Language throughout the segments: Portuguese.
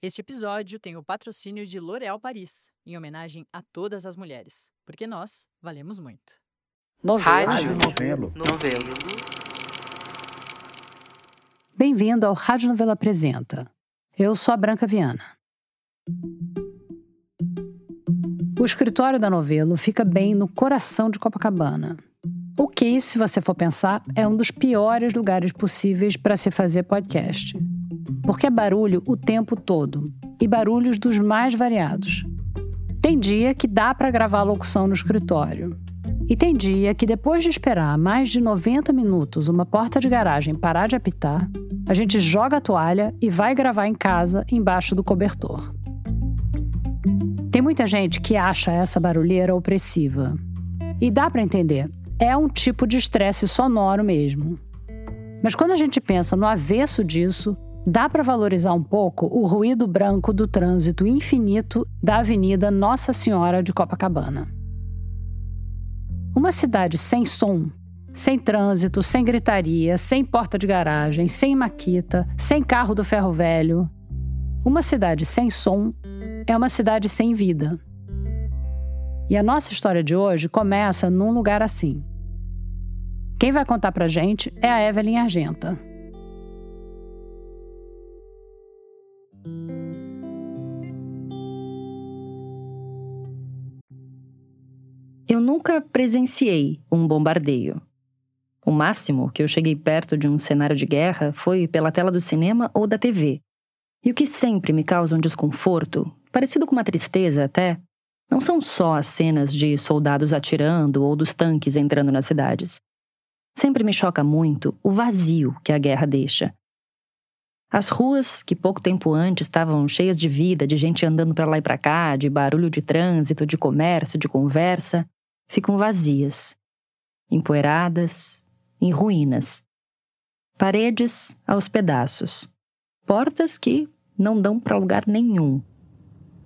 Este episódio tem o patrocínio de L'Oréal Paris, em homenagem a todas as mulheres, porque nós valemos muito. Novelo. Rádio Novelo. Novelo. Bem-vindo ao Rádio Novelo Apresenta. Eu sou a Branca Viana. O escritório da Novelo fica bem no coração de Copacabana. O que, se você for pensar, é um dos piores lugares possíveis para se fazer podcast. Porque é barulho o tempo todo e barulhos dos mais variados. Tem dia que dá para gravar locução no escritório. E tem dia que, depois de esperar mais de 90 minutos uma porta de garagem parar de apitar, a gente joga a toalha e vai gravar em casa, embaixo do cobertor. Tem muita gente que acha essa barulheira opressiva. E dá para entender, é um tipo de estresse sonoro mesmo. Mas quando a gente pensa no avesso disso, dá para valorizar um pouco o ruído branco do trânsito infinito da Avenida Nossa Senhora de Copacabana. Uma cidade sem som, sem trânsito, sem gritaria, sem porta de garagem, sem maquita, sem carro do ferro velho. Uma cidade sem som é uma cidade sem vida. E a nossa história de hoje começa num lugar assim. Quem vai contar pra gente é a Evelyn Argenta. Eu nunca presenciei um bombardeio. O máximo que eu cheguei perto de um cenário de guerra foi pela tela do cinema ou da TV. E o que sempre me causa um desconforto, parecido com uma tristeza até, não são só as cenas de soldados atirando ou dos tanques entrando nas cidades. Sempre me choca muito o vazio que a guerra deixa. As ruas, que pouco tempo antes estavam cheias de vida, de gente andando para lá e para cá, de barulho de trânsito, de comércio, de conversa, ficam vazias, empoeiradas, em ruínas. Paredes aos pedaços. Portas que não dão para lugar nenhum.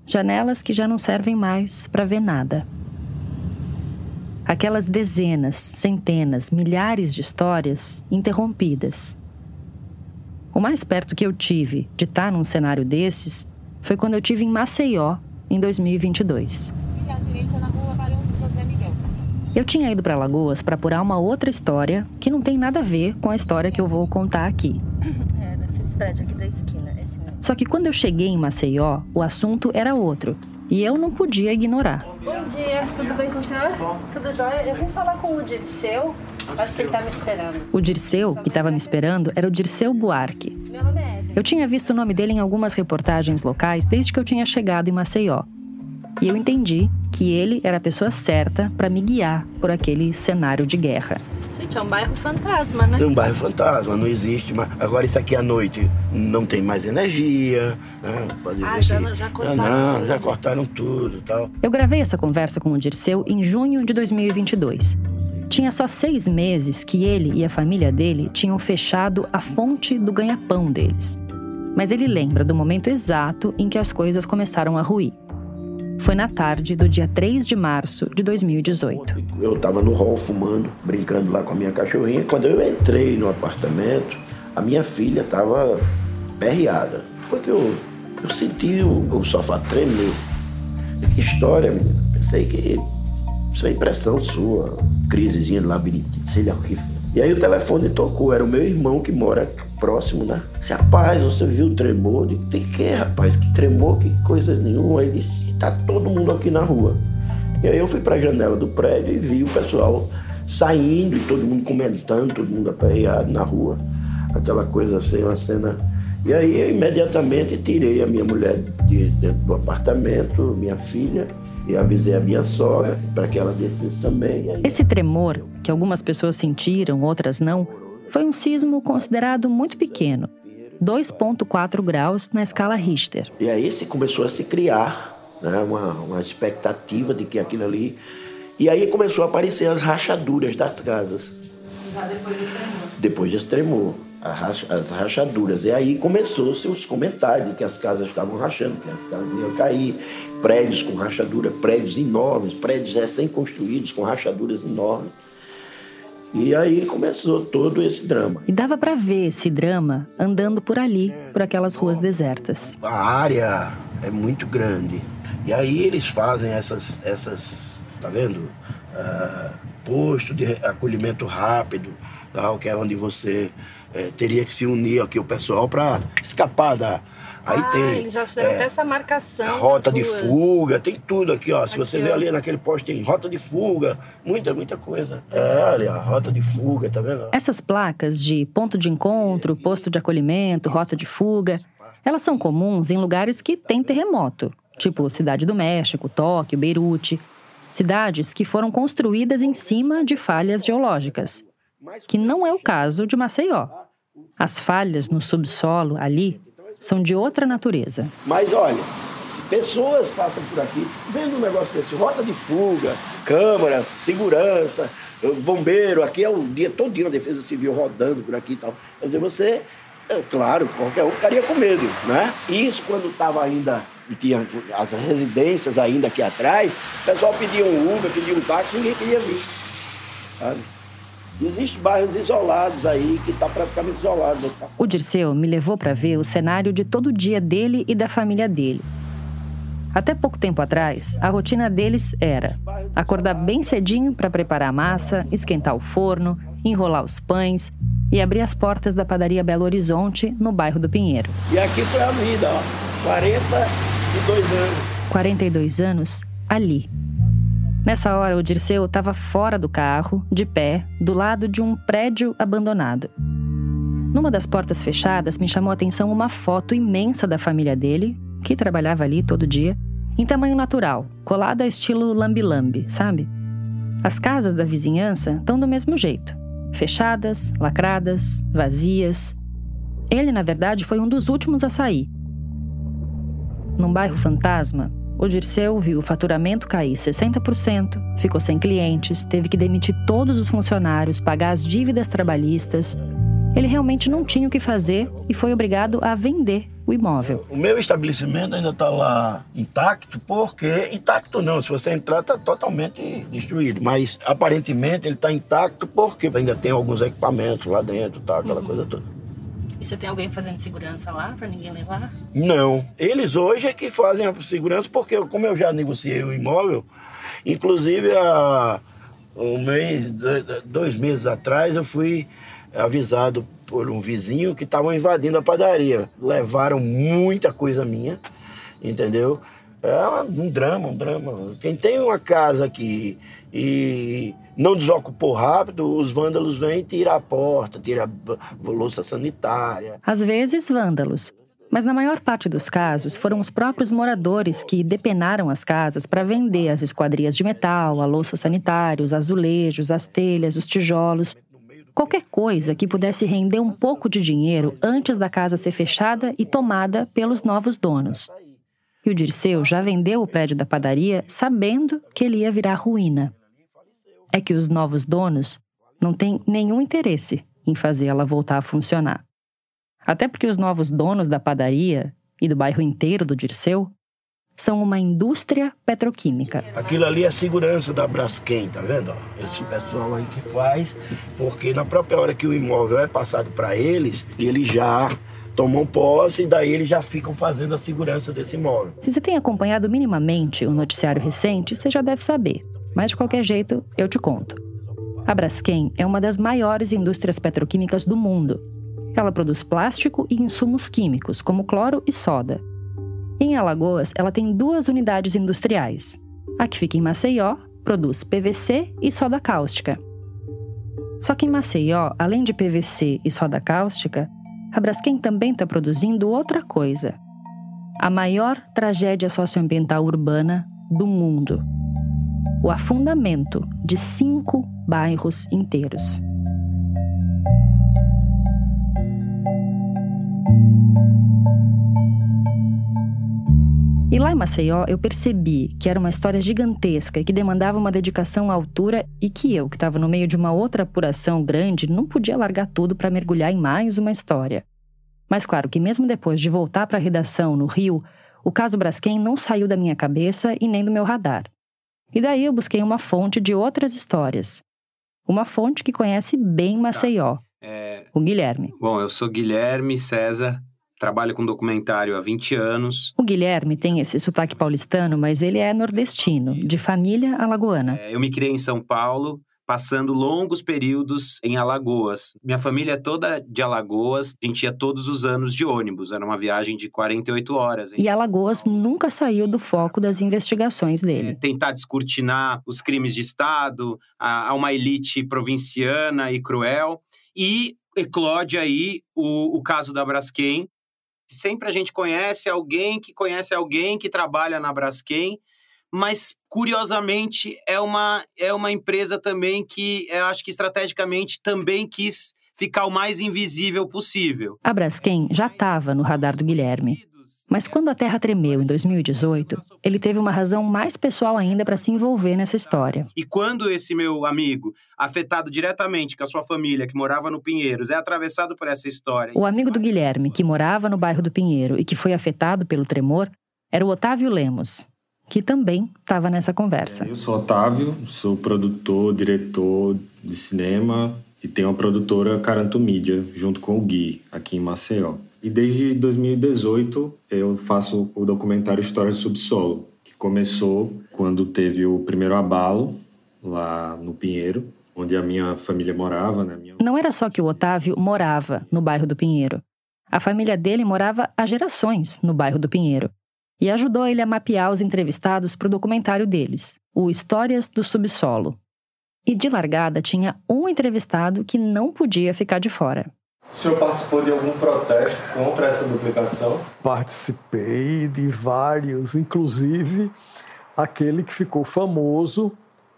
Janelas que já não servem mais para ver nada. Aquelas dezenas, centenas, milhares de histórias interrompidas. O mais perto que eu tive de estar num cenário desses foi quando eu tive em Maceió, em 2022. à direita na rua. Eu tinha ido para Lagoas para apurar uma outra história que não tem nada a ver com a história que eu vou contar aqui. É, deve ser esse prédio aqui da esquina. Esse mesmo. Só que quando eu cheguei em Maceió, o assunto era outro. E eu não podia ignorar. Bom dia, tudo bem com o senhor? Tudo jóia? Eu vim falar com o Dirceu. Acho que ele tá me esperando. O Dirceu, que estava me esperando, era o Dirceu Buarque. Meu nome é. Eu tinha visto o nome dele em algumas reportagens locais desde que eu tinha chegado em Maceió. E eu entendi que ele era a pessoa certa para me guiar por aquele cenário de guerra. Gente, é um bairro fantasma, né? É um bairro fantasma, não existe mais. Agora isso aqui à noite não tem mais energia. Né? Pode Ah, ver já que- já Ah, cortaram não, tudo. já cortaram tudo e tal. Eu gravei essa conversa com o Dirceu em junho de 2022. Tinha só seis meses que ele e a família dele tinham fechado a fonte do ganha-pão deles. Mas ele lembra do momento exato em que as coisas começaram a ruir. Foi na tarde do dia 3 de março de 2018. Eu tava no hall fumando, brincando lá com a minha cachorrinha. Quando eu entrei no apartamento, a minha filha tava perreada. Foi que eu, eu senti o, o sofá tremer. Que história, menina. Pensei que isso é impressão sua. Crisezinha de labirintite, sei lá o que. E aí o telefone tocou, era o meu irmão que mora próximo, né? Disse, rapaz, você viu o tremor? Digo, tem que, rapaz? Que tremor? Que coisa nenhuma. Ele disse, tá todo mundo aqui na rua. E aí eu fui para a janela do prédio e vi o pessoal saindo todo mundo comentando, todo mundo aperreado na rua. Aquela coisa assim, uma cena. E aí eu imediatamente tirei a minha mulher de dentro do apartamento, minha filha, e avisei a minha sogra para que ela descesse também. Aí- Esse tremor, que algumas pessoas sentiram, outras não, foi um sismo considerado muito pequeno 2,4 graus na escala Richter. E aí se começou a se criar né, uma, uma expectativa de que aquilo ali. E aí começou a aparecer as rachaduras das casas. Já depois desse tremor. Depois desse tremor, as rachaduras. E aí começou-se os comentários de que as casas estavam rachando, que as casas iam cair, prédios com rachadura, prédios enormes, prédios recém-construídos com rachaduras enormes. E aí começou todo esse drama. E dava para ver esse drama andando por ali, por aquelas ruas desertas. A área é muito grande. E aí eles fazem essas, essas tá vendo? Uh, posto de acolhimento rápido, tal, que é onde você é, teria que se unir aqui o pessoal para escapar da. Aí ah, tem. Eles já fizeram é, até essa marcação. Rota de fuga, tem tudo aqui, ó. Se aqui, você ó. ver ali naquele posto, tem rota de fuga, muita, muita coisa. É, ali, a rota de fuga, tá vendo? Essas placas de ponto de encontro, posto de acolhimento, rota de fuga, elas são comuns em lugares que têm terremoto, tipo Cidade do México, Tóquio, Beirute. Cidades que foram construídas em cima de falhas geológicas, que não é o caso de Maceió. As falhas no subsolo ali são de outra natureza. Mas olha, se pessoas passam por aqui vendo um negócio desse, rota de fuga, câmara, segurança, bombeiro, aqui é o dia todo dia a defesa civil rodando por aqui e tal. Quer dizer, você, é, claro, qualquer um ficaria com medo, né? Isso quando estava ainda tinha as residências ainda aqui atrás, o pessoal pedia um Uber, pedia um táxi, ninguém queria vir. Sabe? Existem bairros isolados aí, que está praticamente isolado. O Dirceu me levou para ver o cenário de todo dia dele e da família dele. Até pouco tempo atrás, a rotina deles era acordar bem cedinho para preparar a massa, esquentar o forno, enrolar os pães e abrir as portas da padaria Belo Horizonte, no bairro do Pinheiro. E aqui foi a vida, ó. 42 anos. 42 anos ali, Nessa hora, o Dirceu estava fora do carro, de pé, do lado de um prédio abandonado. Numa das portas fechadas, me chamou a atenção uma foto imensa da família dele, que trabalhava ali todo dia, em tamanho natural, colada estilo lambi-lambi, sabe? As casas da vizinhança estão do mesmo jeito: fechadas, lacradas, vazias. Ele, na verdade, foi um dos últimos a sair. Num bairro fantasma, o Dirceu viu o faturamento cair 60%, ficou sem clientes, teve que demitir todos os funcionários, pagar as dívidas trabalhistas. Ele realmente não tinha o que fazer e foi obrigado a vender o imóvel. O meu estabelecimento ainda está lá intacto, porque intacto não, se você entrar está totalmente destruído, mas aparentemente ele está intacto porque ainda tem alguns equipamentos lá dentro, tá, aquela uhum. coisa toda. E você tem alguém fazendo segurança lá para ninguém levar? Não. Eles hoje é que fazem a segurança, porque como eu já negociei o imóvel, inclusive há um mês, dois meses atrás, eu fui avisado por um vizinho que estavam invadindo a padaria. Levaram muita coisa minha, entendeu? É um drama, um drama. Quem tem uma casa aqui e não desocupou rápido, os vândalos vêm e tiram a porta, tiram a louça sanitária. Às vezes, vândalos. Mas na maior parte dos casos, foram os próprios moradores que depenaram as casas para vender as esquadrias de metal, a louça sanitária, os azulejos, as telhas, os tijolos. Qualquer coisa que pudesse render um pouco de dinheiro antes da casa ser fechada e tomada pelos novos donos. E o Dirceu já vendeu o prédio da padaria sabendo que ele ia virar ruína é que os novos donos não têm nenhum interesse em fazer ela voltar a funcionar. Até porque os novos donos da padaria e do bairro inteiro do Dirceu são uma indústria petroquímica. Aquilo ali é a segurança da Braskem, tá vendo? Esse pessoal aí que faz, porque na própria hora que o imóvel é passado para eles, eles já tomam posse e daí eles já ficam fazendo a segurança desse imóvel. Se você tem acompanhado minimamente o noticiário recente, você já deve saber. Mas de qualquer jeito, eu te conto. A Braskem é uma das maiores indústrias petroquímicas do mundo. Ela produz plástico e insumos químicos, como cloro e soda. Em Alagoas, ela tem duas unidades industriais. A que fica em Maceió produz PVC e soda cáustica. Só que em Maceió, além de PVC e soda cáustica, a Braskem também está produzindo outra coisa: a maior tragédia socioambiental urbana do mundo o afundamento de cinco bairros inteiros. E lá em Maceió, eu percebi que era uma história gigantesca e que demandava uma dedicação à altura e que eu, que estava no meio de uma outra apuração grande, não podia largar tudo para mergulhar em mais uma história. Mas claro que mesmo depois de voltar para a redação no Rio, o caso Braskem não saiu da minha cabeça e nem do meu radar. E daí eu busquei uma fonte de outras histórias. uma fonte que conhece bem tá. Maceió, tá. é... o Guilherme. Bom, eu sou Guilherme César, trabalho com documentário há 20 anos. O Guilherme tem esse sotaque paulistano, mas ele é nordestino, de família alagoana. É, eu me criei em São Paulo, passando longos períodos em Alagoas. Minha família é toda de Alagoas, a gente ia todos os anos de ônibus, era uma viagem de 48 horas. E Alagoas nunca saiu do foco das investigações dele. É, tentar descortinar os crimes de Estado, a, a uma elite provinciana e cruel. E eclode aí o, o caso da Braskem. Sempre a gente conhece alguém que conhece alguém que trabalha na Braskem mas curiosamente é uma, é uma empresa também que eu acho que estrategicamente também quis ficar o mais invisível possível. A Braskem já estava no radar do Guilherme. Mas quando a Terra tremeu em 2018, ele teve uma razão mais pessoal ainda para se envolver nessa história. E quando esse meu amigo, afetado diretamente com a sua família, que morava no Pinheiros, é atravessado por essa história. O amigo do Guilherme, que morava no bairro do Pinheiro e que foi afetado pelo tremor, era o Otávio Lemos, que também estava nessa conversa. Eu sou Otávio, sou produtor, diretor de cinema e tenho a produtora Caranto Mídia, junto com o Gui, aqui em Maceió. E desde 2018 eu faço o documentário História do Subsolo, que começou quando teve o primeiro abalo lá no Pinheiro, onde a minha família morava. Né? Minha... Não era só que o Otávio morava no bairro do Pinheiro. A família dele morava há gerações no bairro do Pinheiro e ajudou ele a mapear os entrevistados para o documentário deles, o Histórias do Subsolo. E de largada tinha um entrevistado que não podia ficar de fora. O senhor participou de algum protesto contra essa duplicação? Participei de vários, inclusive aquele que ficou famoso,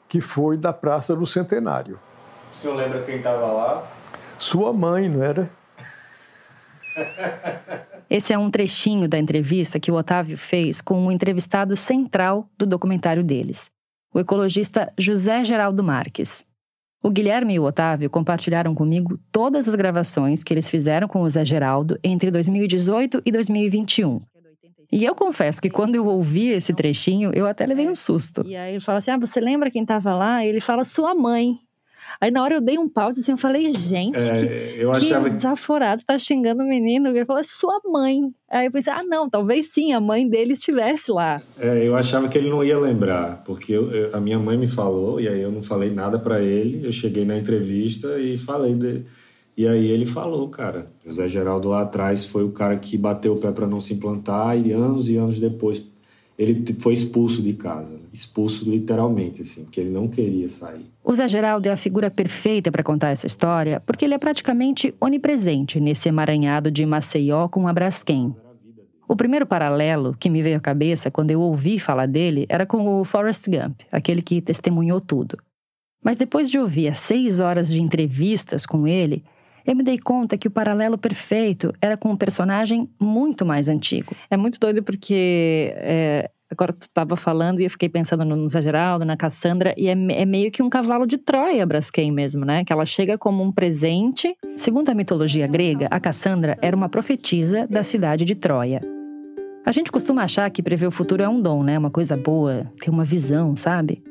que foi da Praça do Centenário. O senhor lembra quem estava lá? Sua mãe, não era? Esse é um trechinho da entrevista que o Otávio fez com o entrevistado central do documentário deles, o ecologista José Geraldo Marques. O Guilherme e o Otávio compartilharam comigo todas as gravações que eles fizeram com o Zé Geraldo entre 2018 e 2021. E eu confesso que quando eu ouvi esse trechinho, eu até levei um susto. E aí ele fala assim: Ah, você lembra quem estava lá? Ele fala: Sua mãe. Aí na hora eu dei um pause assim, eu falei, gente, é, que, eu achava... que desaforado, tá xingando o menino. Ele falou, é sua mãe. Aí eu pensei, ah, não, talvez sim, a mãe dele estivesse lá. É, eu achava que ele não ia lembrar, porque eu, eu, a minha mãe me falou, e aí eu não falei nada para ele. Eu cheguei na entrevista e falei dele. E aí ele falou, cara, o Zé Geraldo lá atrás foi o cara que bateu o pé para não se implantar e anos e anos depois ele foi expulso de casa, expulso literalmente, assim, porque ele não queria sair. O Zé Geraldo é a figura perfeita para contar essa história, porque ele é praticamente onipresente nesse emaranhado de Maceió com a. O primeiro paralelo que me veio à cabeça quando eu ouvi falar dele era com o Forrest Gump, aquele que testemunhou tudo. Mas depois de ouvir as seis horas de entrevistas com ele, eu me dei conta que o paralelo perfeito era com um personagem muito mais antigo. É muito doido porque é, agora tu estava falando e eu fiquei pensando no Zé Geraldo, na Cassandra, e é, é, meio que um cavalo de Troia Braskem mesmo, né? Que ela chega como um presente. Segundo a mitologia grega, a Cassandra era uma profetisa da cidade de Troia. A gente costuma achar que prever o futuro é um dom, né? Uma coisa boa, ter uma visão, sabe?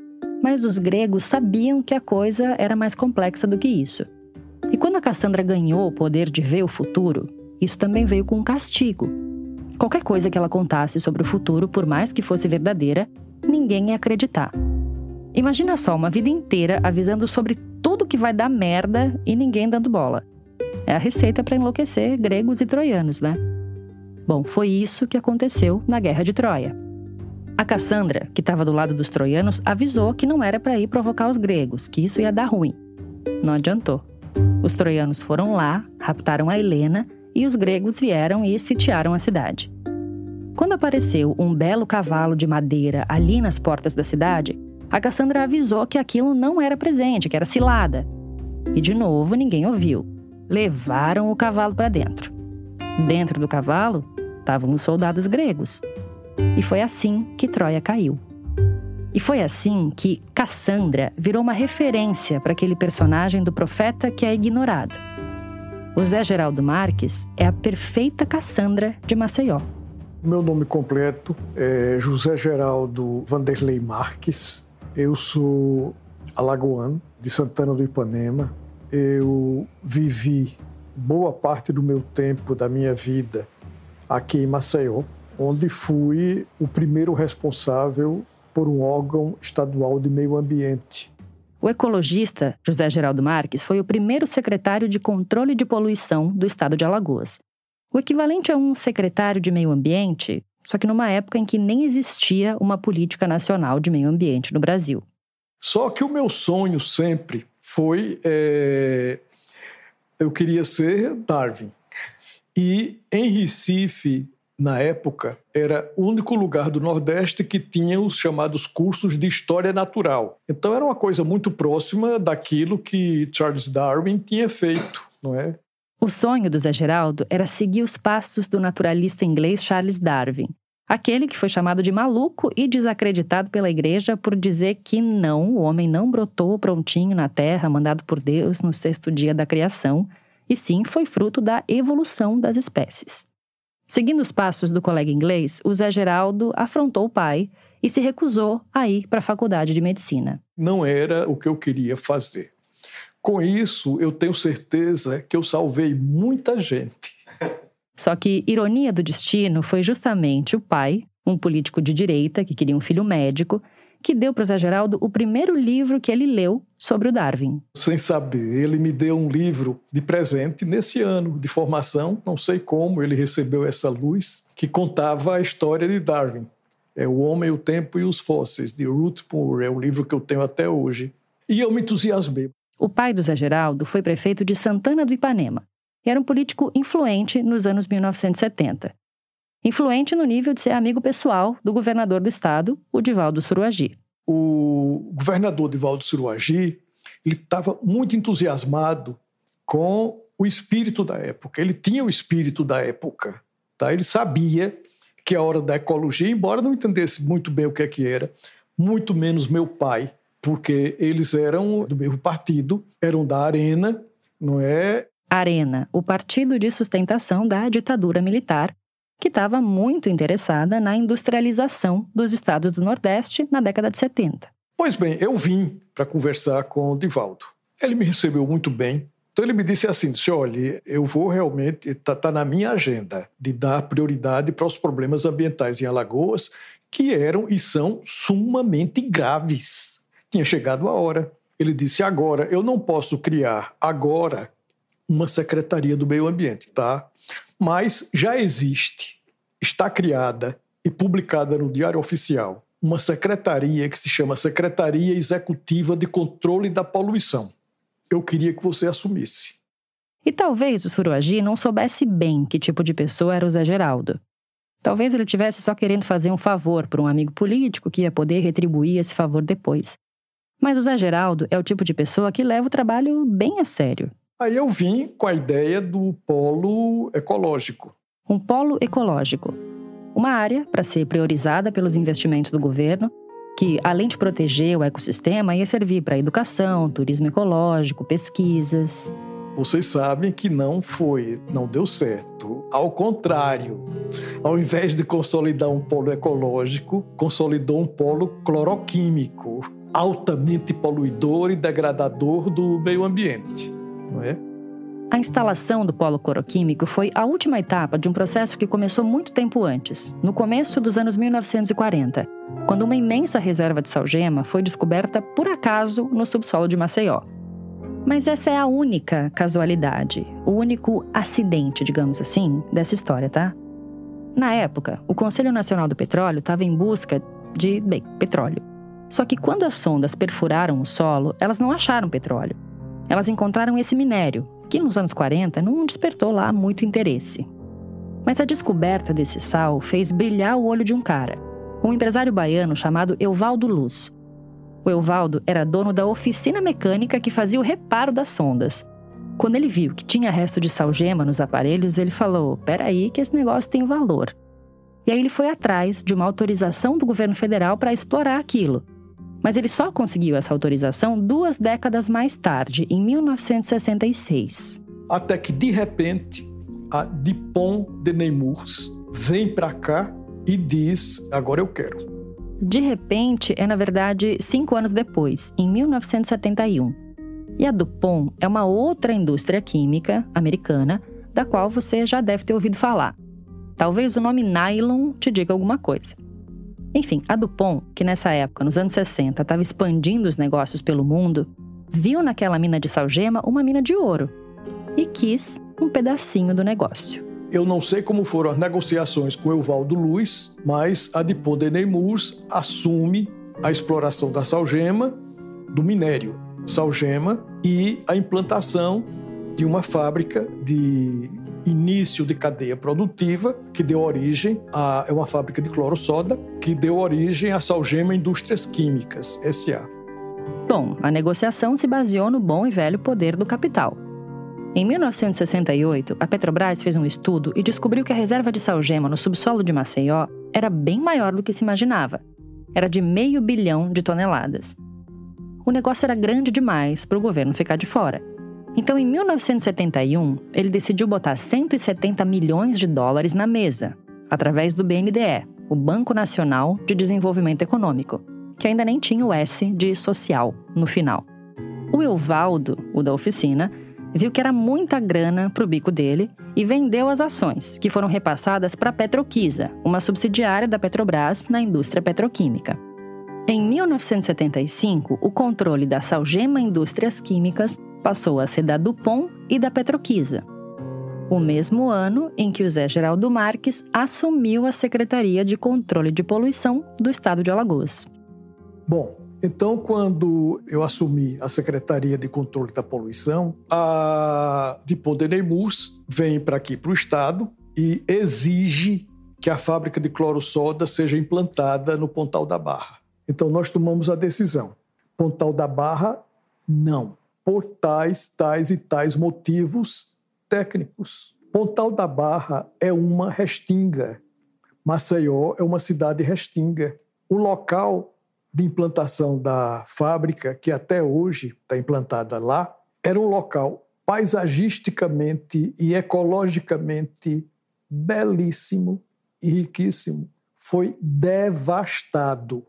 Mas os gregos sabiam que a coisa era mais complexa do que isso. E quando a Cassandra ganhou o poder de ver o futuro, isso também veio com um castigo. Qualquer coisa que ela contasse sobre o futuro, por mais que fosse verdadeira, ninguém ia acreditar. Imagina só uma vida inteira avisando sobre tudo que vai dar merda e ninguém dando bola. É a receita para enlouquecer gregos e troianos, né? Bom, foi isso que aconteceu na Guerra de Troia. A Cassandra, que estava do lado dos troianos, avisou que não era para ir provocar os gregos, que isso ia dar ruim. Não adiantou. Os troianos foram lá, raptaram a Helena e os gregos vieram e sitiaram a cidade. Quando apareceu um belo cavalo de madeira ali nas portas da cidade, a Cassandra avisou que aquilo não era presente, que era cilada. E de novo ninguém ouviu. Levaram o cavalo para dentro. Dentro do cavalo estavam os soldados gregos. E foi assim que Troia caiu. E foi assim que Cassandra virou uma referência para aquele personagem do profeta que é ignorado. O Zé Geraldo Marques é a perfeita Cassandra de Maceió. Meu nome completo é José Geraldo Vanderlei Marques. Eu sou alagoano, de Santana do Ipanema. Eu vivi boa parte do meu tempo, da minha vida, aqui em Maceió, onde fui o primeiro responsável por um órgão estadual de meio ambiente. O ecologista José Geraldo Marques foi o primeiro secretário de controle de poluição do estado de Alagoas. O equivalente a um secretário de meio ambiente, só que numa época em que nem existia uma política nacional de meio ambiente no Brasil. Só que o meu sonho sempre foi. É... Eu queria ser Darwin. E em Recife, na época, era o único lugar do Nordeste que tinha os chamados cursos de História Natural. Então era uma coisa muito próxima daquilo que Charles Darwin tinha feito, não é? O sonho do Zé Geraldo era seguir os passos do naturalista inglês Charles Darwin, aquele que foi chamado de maluco e desacreditado pela igreja por dizer que não, o homem não brotou prontinho na terra, mandado por Deus no sexto dia da criação, e sim foi fruto da evolução das espécies. Seguindo os passos do colega inglês, o Zé Geraldo afrontou o pai e se recusou a ir para a faculdade de medicina. Não era o que eu queria fazer. Com isso, eu tenho certeza que eu salvei muita gente. Só que, ironia do destino, foi justamente o pai, um político de direita que queria um filho médico, que deu para o Zé Geraldo o primeiro livro que ele leu sobre o Darwin. Sem saber, ele me deu um livro de presente nesse ano de formação, não sei como ele recebeu essa luz, que contava a história de Darwin. É O Homem, o Tempo e os Fósseis, de Ruth Moore, é o livro que eu tenho até hoje. E eu me entusiasmei. O pai do Zé Geraldo foi prefeito de Santana do Ipanema e era um político influente nos anos 1970 influente no nível de ser amigo pessoal do governador do estado, o Divaldo Suruagi. O governador Divaldo Suruagi ele estava muito entusiasmado com o espírito da época. Ele tinha o espírito da época. Tá? Ele sabia que a hora da ecologia, embora não entendesse muito bem o que é que era, muito menos meu pai, porque eles eram do mesmo partido, eram da Arena, não é? Arena, o partido de sustentação da ditadura militar, que estava muito interessada na industrialização dos estados do Nordeste na década de 70. Pois bem, eu vim para conversar com o Divaldo. Ele me recebeu muito bem. Então ele me disse assim, disse, olha, eu vou realmente, está tá na minha agenda de dar prioridade para os problemas ambientais em Alagoas, que eram e são sumamente graves. Tinha chegado a hora. Ele disse, agora, eu não posso criar agora uma Secretaria do Meio Ambiente, tá? Mas já existe, está criada e publicada no Diário Oficial uma secretaria que se chama Secretaria Executiva de Controle da Poluição. Eu queria que você assumisse. E talvez o Suruagi não soubesse bem que tipo de pessoa era o Zé Geraldo. Talvez ele tivesse só querendo fazer um favor para um amigo político que ia poder retribuir esse favor depois. Mas o Zé Geraldo é o tipo de pessoa que leva o trabalho bem a sério. Aí eu vim com a ideia do polo ecológico. Um polo ecológico. Uma área para ser priorizada pelos investimentos do governo, que, além de proteger o ecossistema, ia servir para educação, turismo ecológico, pesquisas. Vocês sabem que não foi, não deu certo. Ao contrário, ao invés de consolidar um polo ecológico, consolidou um polo cloroquímico, altamente poluidor e degradador do meio ambiente não é? A instalação do polo cloroquímico foi a última etapa de um processo que começou muito tempo antes, no começo dos anos 1940, quando uma imensa reserva de salgema foi descoberta por acaso no subsolo de Maceió. Mas essa é a única casualidade, o único acidente, digamos assim, dessa história, tá? Na época, o Conselho Nacional do Petróleo estava em busca de, bem, petróleo. Só que quando as sondas perfuraram o solo, elas não acharam petróleo elas encontraram esse minério, que nos anos 40 não despertou lá muito interesse. Mas a descoberta desse sal fez brilhar o olho de um cara, um empresário baiano chamado Euvaldo Luz. O Euvaldo era dono da oficina mecânica que fazia o reparo das sondas. Quando ele viu que tinha resto de salgema nos aparelhos, ele falou: peraí, que esse negócio tem valor. E aí ele foi atrás de uma autorização do governo federal para explorar aquilo. Mas ele só conseguiu essa autorização duas décadas mais tarde, em 1966. Até que, de repente, a Dupont de Nemours vem para cá e diz: agora eu quero. De repente, é na verdade cinco anos depois, em 1971. E a DuPont é uma outra indústria química americana da qual você já deve ter ouvido falar. Talvez o nome nylon te diga alguma coisa. Enfim, a DuPont, que nessa época, nos anos 60, estava expandindo os negócios pelo mundo, viu naquela mina de salgema uma mina de ouro e quis um pedacinho do negócio. Eu não sei como foram as negociações com Evaldo Luz, mas a DuPont de Nemours assume a exploração da salgema, do minério salgema e a implantação de uma fábrica de início de cadeia produtiva que deu origem a é uma fábrica de cloro-soda que deu origem à Salgema Indústrias Químicas SA. Bom, a negociação se baseou no bom e velho poder do capital. Em 1968, a Petrobras fez um estudo e descobriu que a reserva de salgema no subsolo de Maceió era bem maior do que se imaginava. Era de meio bilhão de toneladas. O negócio era grande demais para o governo ficar de fora. Então, em 1971, ele decidiu botar 170 milhões de dólares na mesa, através do BNDE, o Banco Nacional de Desenvolvimento Econômico, que ainda nem tinha o S de social no final. O Evaldo, o da oficina, viu que era muita grana para o bico dele e vendeu as ações, que foram repassadas para a Petroquisa, uma subsidiária da Petrobras na indústria petroquímica. Em 1975, o controle da Salgema Indústrias Químicas passou a ser da Dupont e da Petroquisa. O mesmo ano em que o Zé Geraldo Marques assumiu a Secretaria de Controle de Poluição do Estado de Alagoas. Bom, então, quando eu assumi a Secretaria de Controle da Poluição, a Dupont de Nemours vem para aqui, para o Estado, e exige que a fábrica de cloro-soda seja implantada no Pontal da Barra. Então, nós tomamos a decisão. Pontal da Barra, não por tais, tais e tais motivos técnicos. Pontal da Barra é uma restinga. Maceió é uma cidade restinga. O local de implantação da fábrica, que até hoje está implantada lá, era um local paisagisticamente e ecologicamente belíssimo e riquíssimo. Foi devastado,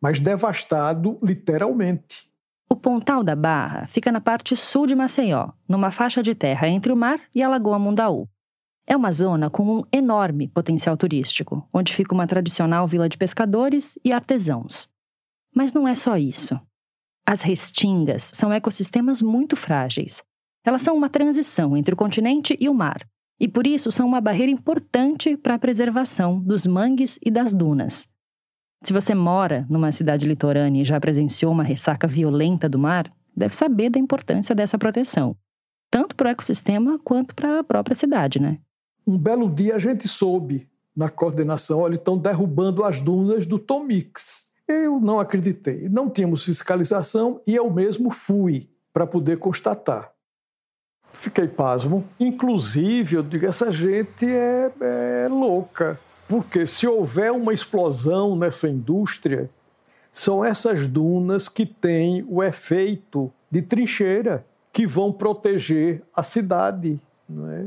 mas devastado literalmente. O Pontal da Barra fica na parte sul de Maceió, numa faixa de terra entre o mar e a Lagoa Mundaú. É uma zona com um enorme potencial turístico, onde fica uma tradicional vila de pescadores e artesãos. Mas não é só isso. As restingas são ecossistemas muito frágeis. Elas são uma transição entre o continente e o mar, e por isso são uma barreira importante para a preservação dos mangues e das dunas. Se você mora numa cidade litorânea e já presenciou uma ressaca violenta do mar, deve saber da importância dessa proteção, tanto para o ecossistema quanto para a própria cidade, né? Um belo dia a gente soube na coordenação, olha, estão derrubando as dunas do Tomix. Eu não acreditei. Não tínhamos fiscalização e eu mesmo fui para poder constatar. Fiquei pasmo. Inclusive, eu digo, essa gente é, é louca. Porque se houver uma explosão nessa indústria, são essas dunas que têm o efeito de trincheira, que vão proteger a cidade. Não é?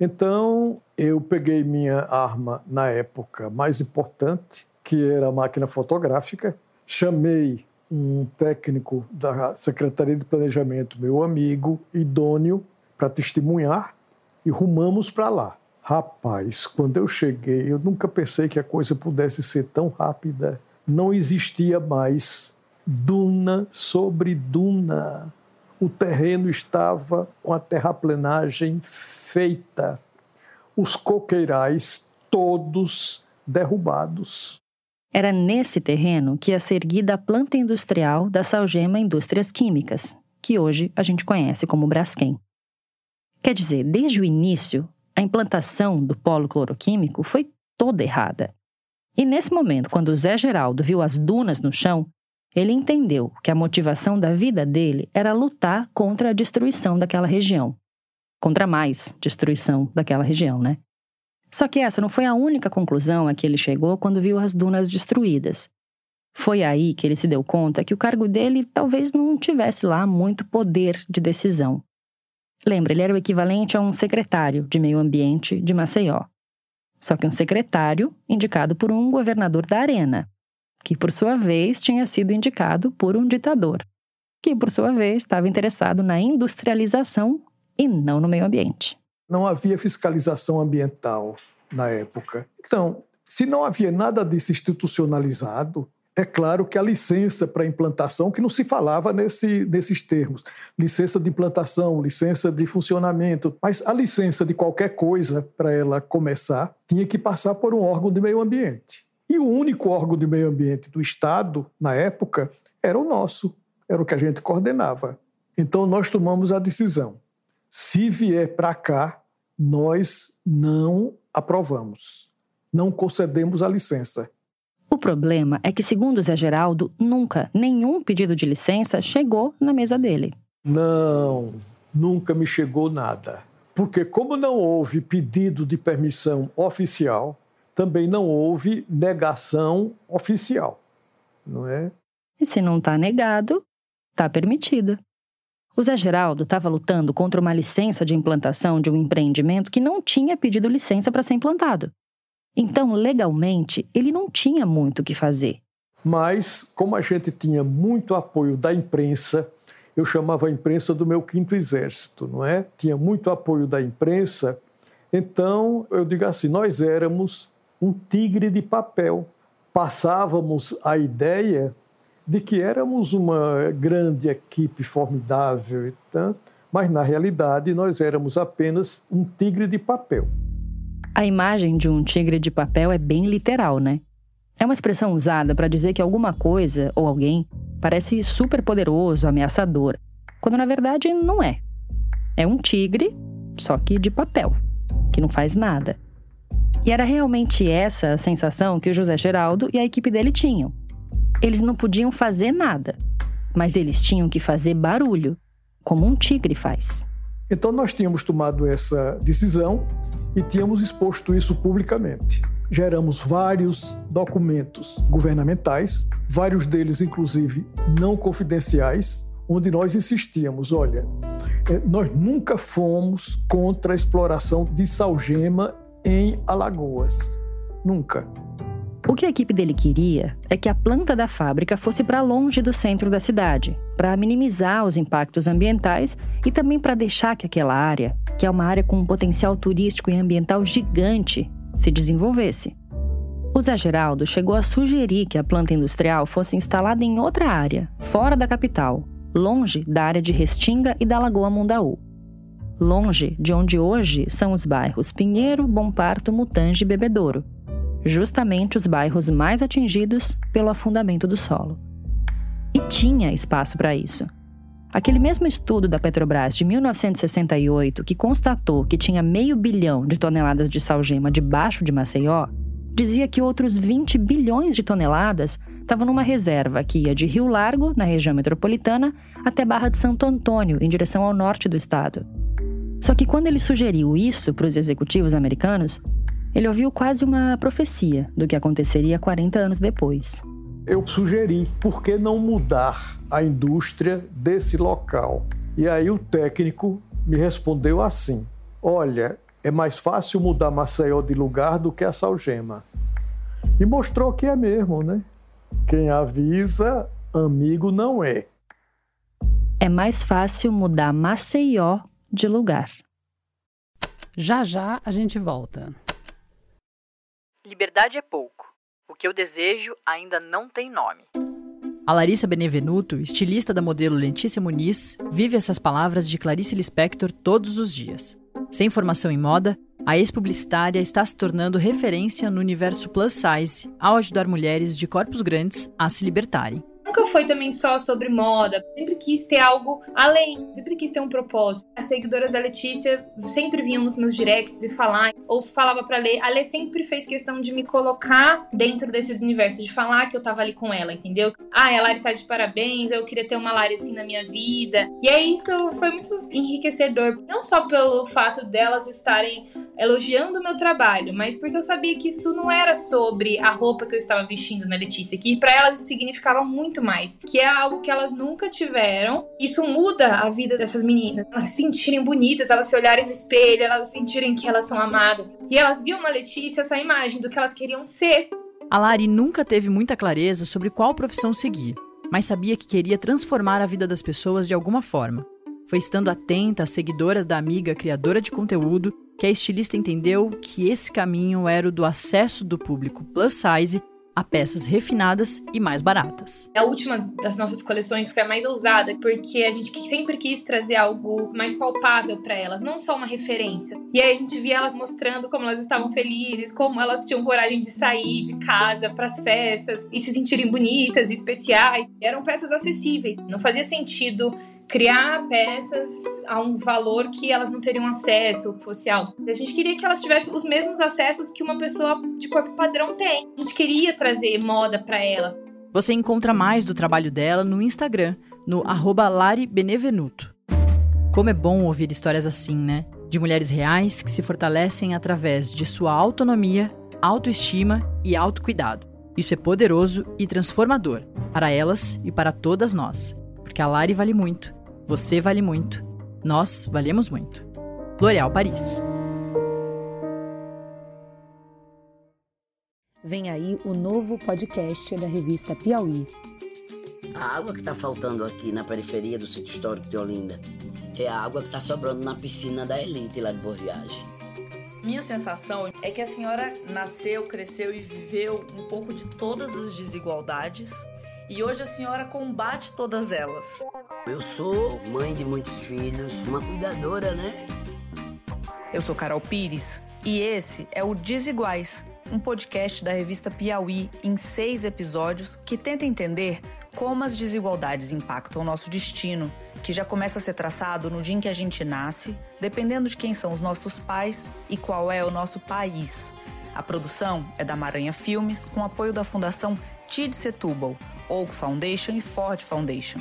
Então, eu peguei minha arma na época mais importante, que era a máquina fotográfica, chamei um técnico da Secretaria de Planejamento, meu amigo, idôneo, para testemunhar, e rumamos para lá. Rapaz, quando eu cheguei, eu nunca pensei que a coisa pudesse ser tão rápida. Não existia mais duna sobre duna. O terreno estava com a terraplenagem feita. Os coqueirais todos derrubados. Era nesse terreno que ia ser erguida a planta industrial da Salgema Indústrias Químicas, que hoje a gente conhece como Braskem. Quer dizer, desde o início, a implantação do polo cloroquímico foi toda errada. E nesse momento, quando Zé Geraldo viu as dunas no chão, ele entendeu que a motivação da vida dele era lutar contra a destruição daquela região. Contra mais destruição daquela região, né? Só que essa não foi a única conclusão a que ele chegou quando viu as dunas destruídas. Foi aí que ele se deu conta que o cargo dele talvez não tivesse lá muito poder de decisão. Lembra, ele era o equivalente a um secretário de meio ambiente de Maceió. Só que um secretário indicado por um governador da Arena, que por sua vez tinha sido indicado por um ditador, que por sua vez estava interessado na industrialização e não no meio ambiente. Não havia fiscalização ambiental na época. Então, se não havia nada disso institucionalizado, é claro que a licença para implantação, que não se falava nesse, nesses termos, licença de implantação, licença de funcionamento, mas a licença de qualquer coisa para ela começar tinha que passar por um órgão de meio ambiente. E o único órgão de meio ambiente do Estado, na época, era o nosso, era o que a gente coordenava. Então nós tomamos a decisão: se vier para cá, nós não aprovamos, não concedemos a licença. O problema é que, segundo Zé Geraldo, nunca nenhum pedido de licença chegou na mesa dele. Não, nunca me chegou nada. Porque, como não houve pedido de permissão oficial, também não houve negação oficial, não é? E se não está negado, está permitido. O Zé Geraldo estava lutando contra uma licença de implantação de um empreendimento que não tinha pedido licença para ser implantado. Então, legalmente, ele não tinha muito o que fazer. Mas, como a gente tinha muito apoio da imprensa, eu chamava a imprensa do meu quinto exército, não é? Tinha muito apoio da imprensa, então eu digo assim: nós éramos um tigre de papel. Passávamos a ideia de que éramos uma grande equipe formidável e tanto, mas na realidade nós éramos apenas um tigre de papel. A imagem de um tigre de papel é bem literal, né? É uma expressão usada para dizer que alguma coisa ou alguém parece super poderoso, ameaçador, quando na verdade não é. É um tigre, só que de papel, que não faz nada. E era realmente essa a sensação que o José Geraldo e a equipe dele tinham. Eles não podiam fazer nada, mas eles tinham que fazer barulho, como um tigre faz. Então nós tínhamos tomado essa decisão e tínhamos exposto isso publicamente. Geramos vários documentos governamentais, vários deles, inclusive, não confidenciais, onde nós insistíamos: olha, é, nós nunca fomos contra a exploração de salgema em Alagoas. Nunca. O que a equipe dele queria é que a planta da fábrica fosse para longe do centro da cidade, para minimizar os impactos ambientais e também para deixar que aquela área, que é uma área com um potencial turístico e ambiental gigante, se desenvolvesse. O Zé Geraldo chegou a sugerir que a planta industrial fosse instalada em outra área, fora da capital, longe da área de Restinga e da Lagoa Mundaú. Longe de onde hoje são os bairros Pinheiro, Bom Parto, Mutange e Bebedouro justamente os bairros mais atingidos pelo afundamento do solo. E tinha espaço para isso. Aquele mesmo estudo da Petrobras de 1968, que constatou que tinha meio bilhão de toneladas de salgema debaixo de Maceió, dizia que outros 20 bilhões de toneladas estavam numa reserva que ia de Rio Largo, na região metropolitana, até Barra de Santo Antônio, em direção ao norte do estado. Só que quando ele sugeriu isso para os executivos americanos, ele ouviu quase uma profecia do que aconteceria 40 anos depois. Eu sugeri, por que não mudar a indústria desse local? E aí o técnico me respondeu assim: Olha, é mais fácil mudar Maceió de lugar do que a Salgema. E mostrou que é mesmo, né? Quem avisa, amigo não é. É mais fácil mudar Maceió de lugar. Já já a gente volta. Liberdade é pouco. O que eu desejo ainda não tem nome. A Larissa Benevenuto, estilista da modelo Letícia Muniz, vive essas palavras de Clarice Lispector todos os dias. Sem formação em moda, a ex-publicitária está se tornando referência no universo plus size ao ajudar mulheres de corpos grandes a se libertarem nunca foi também só sobre moda. Sempre quis ter algo além, sempre quis ter um propósito. As seguidoras da Letícia sempre vinham nos meus directs e falar, ou falava para Lê. A Lê sempre fez questão de me colocar dentro desse universo, de falar que eu tava ali com ela, entendeu? Ah, a Lari tá de parabéns, eu queria ter uma Lari assim na minha vida. E aí isso foi muito enriquecedor, não só pelo fato delas estarem elogiando o meu trabalho, mas porque eu sabia que isso não era sobre a roupa que eu estava vestindo na Letícia, que para elas isso significava muito muito mais, que é algo que elas nunca tiveram. Isso muda a vida dessas meninas. Elas se sentirem bonitas, elas se olharem no espelho, elas sentirem que elas são amadas. E elas viam na Letícia essa imagem do que elas queriam ser A Lari nunca teve muita clareza sobre qual profissão seguir, mas sabia que queria transformar a vida das pessoas de alguma forma. Foi estando atenta às seguidoras da amiga criadora de conteúdo que a estilista entendeu que esse caminho era o do acesso do público plus size a peças refinadas e mais baratas. A última das nossas coleções foi a mais ousada, porque a gente sempre quis trazer algo mais palpável para elas, não só uma referência. E aí a gente via elas mostrando como elas estavam felizes, como elas tinham coragem de sair de casa para as festas e se sentirem bonitas e especiais. Eram peças acessíveis. Não fazia sentido criar peças a um valor que elas não teriam acesso, que fosse alto. A gente queria que elas tivessem os mesmos acessos que uma pessoa de corpo padrão tem. A gente queria trazer moda para elas. Você encontra mais do trabalho dela no Instagram, no @laribenevenuto. Como é bom ouvir histórias assim, né? De mulheres reais que se fortalecem através de sua autonomia, autoestima e autocuidado. Isso é poderoso e transformador para elas e para todas nós, porque a Lari vale muito você vale muito. Nós valemos muito. L'Oréal Paris. Vem aí o novo podcast da revista Piauí. A água que está faltando aqui na periferia do sítio histórico de Olinda é a água que está sobrando na piscina da elite lá de Boa Viagem. Minha sensação é que a senhora nasceu, cresceu e viveu um pouco de todas as desigualdades e hoje a senhora combate todas elas. Eu sou mãe de muitos filhos, uma cuidadora, né? Eu sou Carol Pires e esse é o Desiguais, um podcast da revista Piauí em seis episódios que tenta entender como as desigualdades impactam o nosso destino, que já começa a ser traçado no dia em que a gente nasce, dependendo de quem são os nossos pais e qual é o nosso país. A produção é da Maranha Filmes, com apoio da Fundação TID Setúbal, Oak Foundation e Ford Foundation.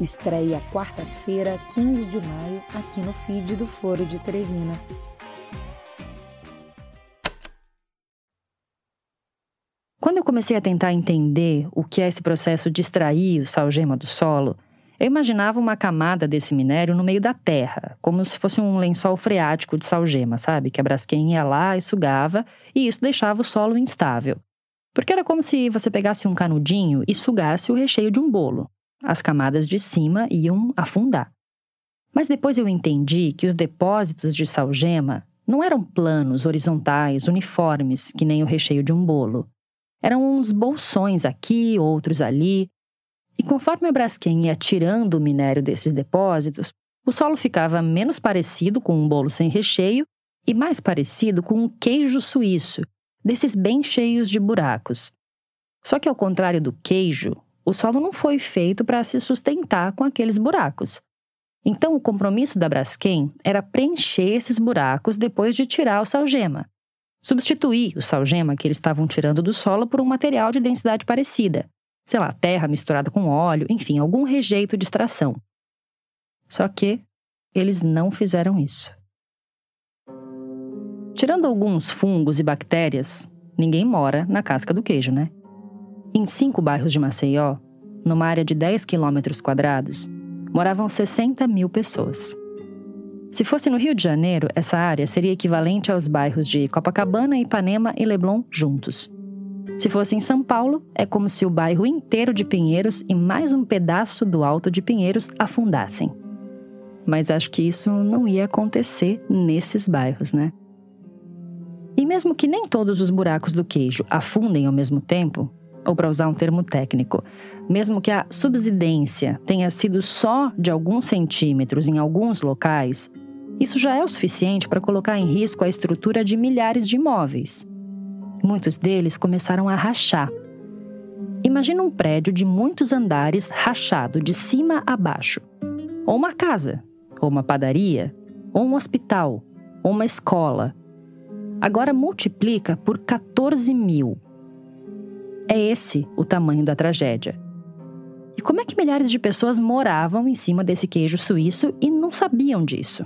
Estreia quarta-feira, 15 de maio, aqui no feed do Foro de Teresina. Quando eu comecei a tentar entender o que é esse processo de extrair o salgema do solo, eu imaginava uma camada desse minério no meio da terra, como se fosse um lençol freático de salgema, sabe? Que a Braskem ia lá e sugava, e isso deixava o solo instável. Porque era como se você pegasse um canudinho e sugasse o recheio de um bolo. As camadas de cima iam afundar. Mas depois eu entendi que os depósitos de salgema não eram planos, horizontais, uniformes, que nem o recheio de um bolo. Eram uns bolsões aqui, outros ali. E conforme a Braskem ia tirando o minério desses depósitos, o solo ficava menos parecido com um bolo sem recheio e mais parecido com um queijo suíço, desses bem cheios de buracos. Só que, ao contrário do queijo, o solo não foi feito para se sustentar com aqueles buracos. Então, o compromisso da Braskem era preencher esses buracos depois de tirar o salgema. Substituir o salgema que eles estavam tirando do solo por um material de densidade parecida. Sei lá, terra misturada com óleo, enfim, algum rejeito de extração. Só que eles não fizeram isso. Tirando alguns fungos e bactérias, ninguém mora na casca do queijo, né? Em cinco bairros de Maceió, numa área de 10 quilômetros quadrados, moravam 60 mil pessoas. Se fosse no Rio de Janeiro, essa área seria equivalente aos bairros de Copacabana, Ipanema e Leblon juntos. Se fosse em São Paulo, é como se o bairro inteiro de Pinheiros e mais um pedaço do Alto de Pinheiros afundassem. Mas acho que isso não ia acontecer nesses bairros, né? E mesmo que nem todos os buracos do queijo afundem ao mesmo tempo, ou para usar um termo técnico, mesmo que a subsidência tenha sido só de alguns centímetros em alguns locais, isso já é o suficiente para colocar em risco a estrutura de milhares de imóveis. Muitos deles começaram a rachar. Imagina um prédio de muitos andares rachado de cima a baixo. Ou uma casa, ou uma padaria, ou um hospital, ou uma escola, Agora multiplica por 14 mil. É esse o tamanho da tragédia. E como é que milhares de pessoas moravam em cima desse queijo suíço e não sabiam disso?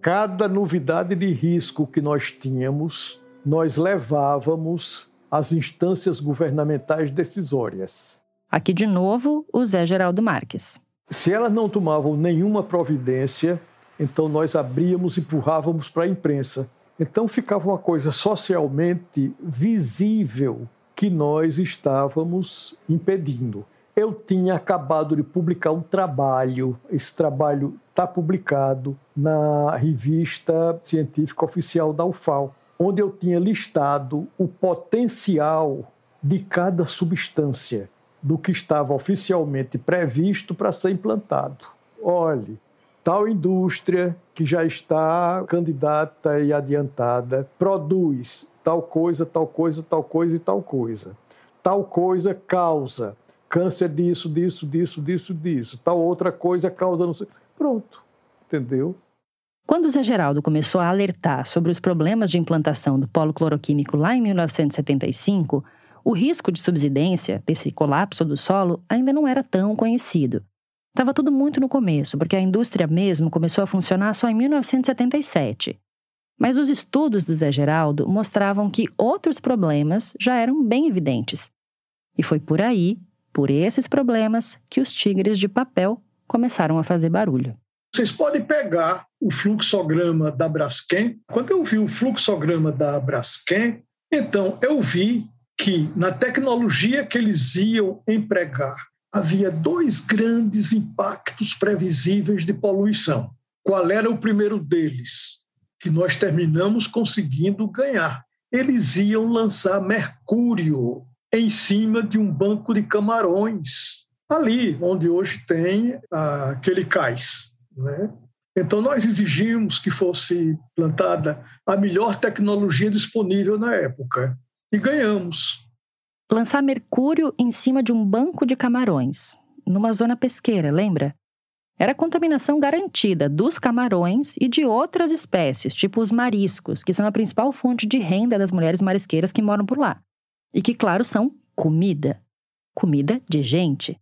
Cada novidade de risco que nós tínhamos, nós levávamos às instâncias governamentais decisórias. Aqui de novo, o Zé Geraldo Marques. Se elas não tomavam nenhuma providência, então nós abríamos e empurrávamos para a imprensa então ficava uma coisa socialmente visível que nós estávamos impedindo. Eu tinha acabado de publicar um trabalho, esse trabalho está publicado na revista científica oficial da UFAL, onde eu tinha listado o potencial de cada substância do que estava oficialmente previsto para ser implantado. Olhe, tal indústria que já está candidata e adiantada produz tal coisa, tal coisa, tal coisa e tal coisa. Tal coisa causa câncer disso, disso, disso, disso, disso. Tal outra coisa causa não sei. Pronto, entendeu? Quando o Zé Geraldo começou a alertar sobre os problemas de implantação do polo cloroquímico lá em 1975, o risco de subsidência desse colapso do solo ainda não era tão conhecido. Estava tudo muito no começo, porque a indústria mesmo começou a funcionar só em 1977. Mas os estudos do Zé Geraldo mostravam que outros problemas já eram bem evidentes. E foi por aí, por esses problemas, que os tigres de papel começaram a fazer barulho. Vocês podem pegar o fluxograma da Braskem. Quando eu vi o fluxograma da Braskem, então eu vi que na tecnologia que eles iam empregar havia dois grandes impactos previsíveis de poluição. Qual era o primeiro deles? Que nós terminamos conseguindo ganhar. Eles iam lançar mercúrio em cima de um banco de camarões, ali onde hoje tem ah, aquele cais. Né? Então, nós exigimos que fosse plantada a melhor tecnologia disponível na época e ganhamos. Lançar mercúrio em cima de um banco de camarões, numa zona pesqueira, lembra? Era contaminação garantida dos camarões e de outras espécies, tipo os mariscos, que são a principal fonte de renda das mulheres marisqueiras que moram por lá. E que, claro, são comida. Comida de gente.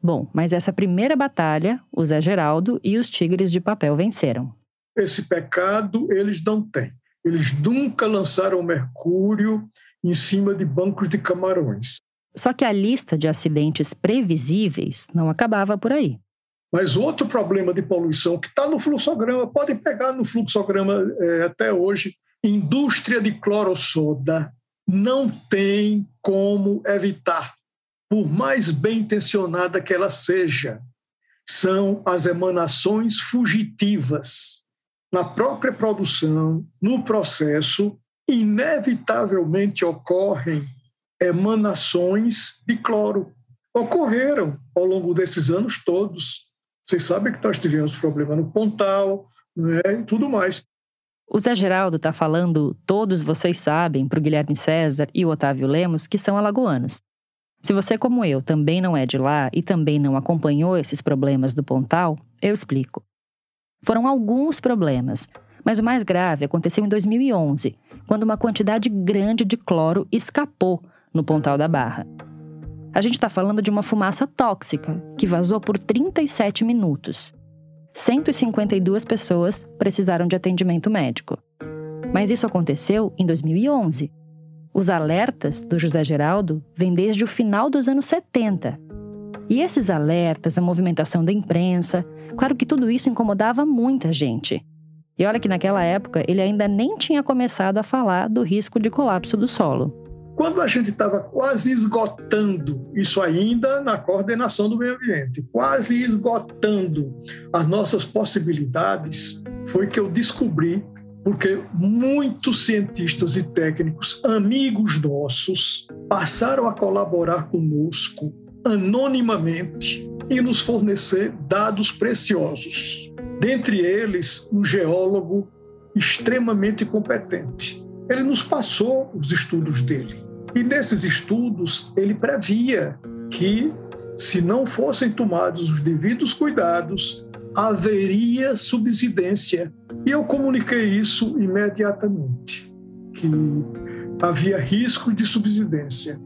Bom, mas essa primeira batalha, o Zé Geraldo e os tigres de papel venceram. Esse pecado eles não têm. Eles nunca lançaram mercúrio em cima de bancos de camarões. Só que a lista de acidentes previsíveis não acabava por aí. Mas outro problema de poluição que está no fluxograma, pode pegar no fluxograma é, até hoje, indústria de clorossoda não tem como evitar, por mais bem intencionada que ela seja. São as emanações fugitivas na própria produção, no processo, inevitavelmente ocorrem emanações de cloro. Ocorreram ao longo desses anos todos. Vocês sabem que nós tivemos problema no Pontal né, e tudo mais. O Zé Geraldo está falando, todos vocês sabem, para o Guilherme César e o Otávio Lemos, que são alagoanos. Se você, como eu, também não é de lá e também não acompanhou esses problemas do Pontal, eu explico. Foram alguns problemas, mas o mais grave aconteceu em 2011, quando uma quantidade grande de cloro escapou no Pontal da Barra. A gente está falando de uma fumaça tóxica que vazou por 37 minutos. 152 pessoas precisaram de atendimento médico. Mas isso aconteceu em 2011. Os alertas do José Geraldo vêm desde o final dos anos 70. E esses alertas, a movimentação da imprensa, Claro que tudo isso incomodava muita gente. E olha que naquela época ele ainda nem tinha começado a falar do risco de colapso do solo. Quando a gente estava quase esgotando isso ainda na coordenação do meio ambiente, quase esgotando as nossas possibilidades, foi que eu descobri porque muitos cientistas e técnicos, amigos nossos, passaram a colaborar conosco anonimamente e nos fornecer dados preciosos. Dentre eles, um geólogo extremamente competente. Ele nos passou os estudos dele. E nesses estudos, ele previa que, se não fossem tomados os devidos cuidados, haveria subsidência. E eu comuniquei isso imediatamente, que havia risco de subsidência.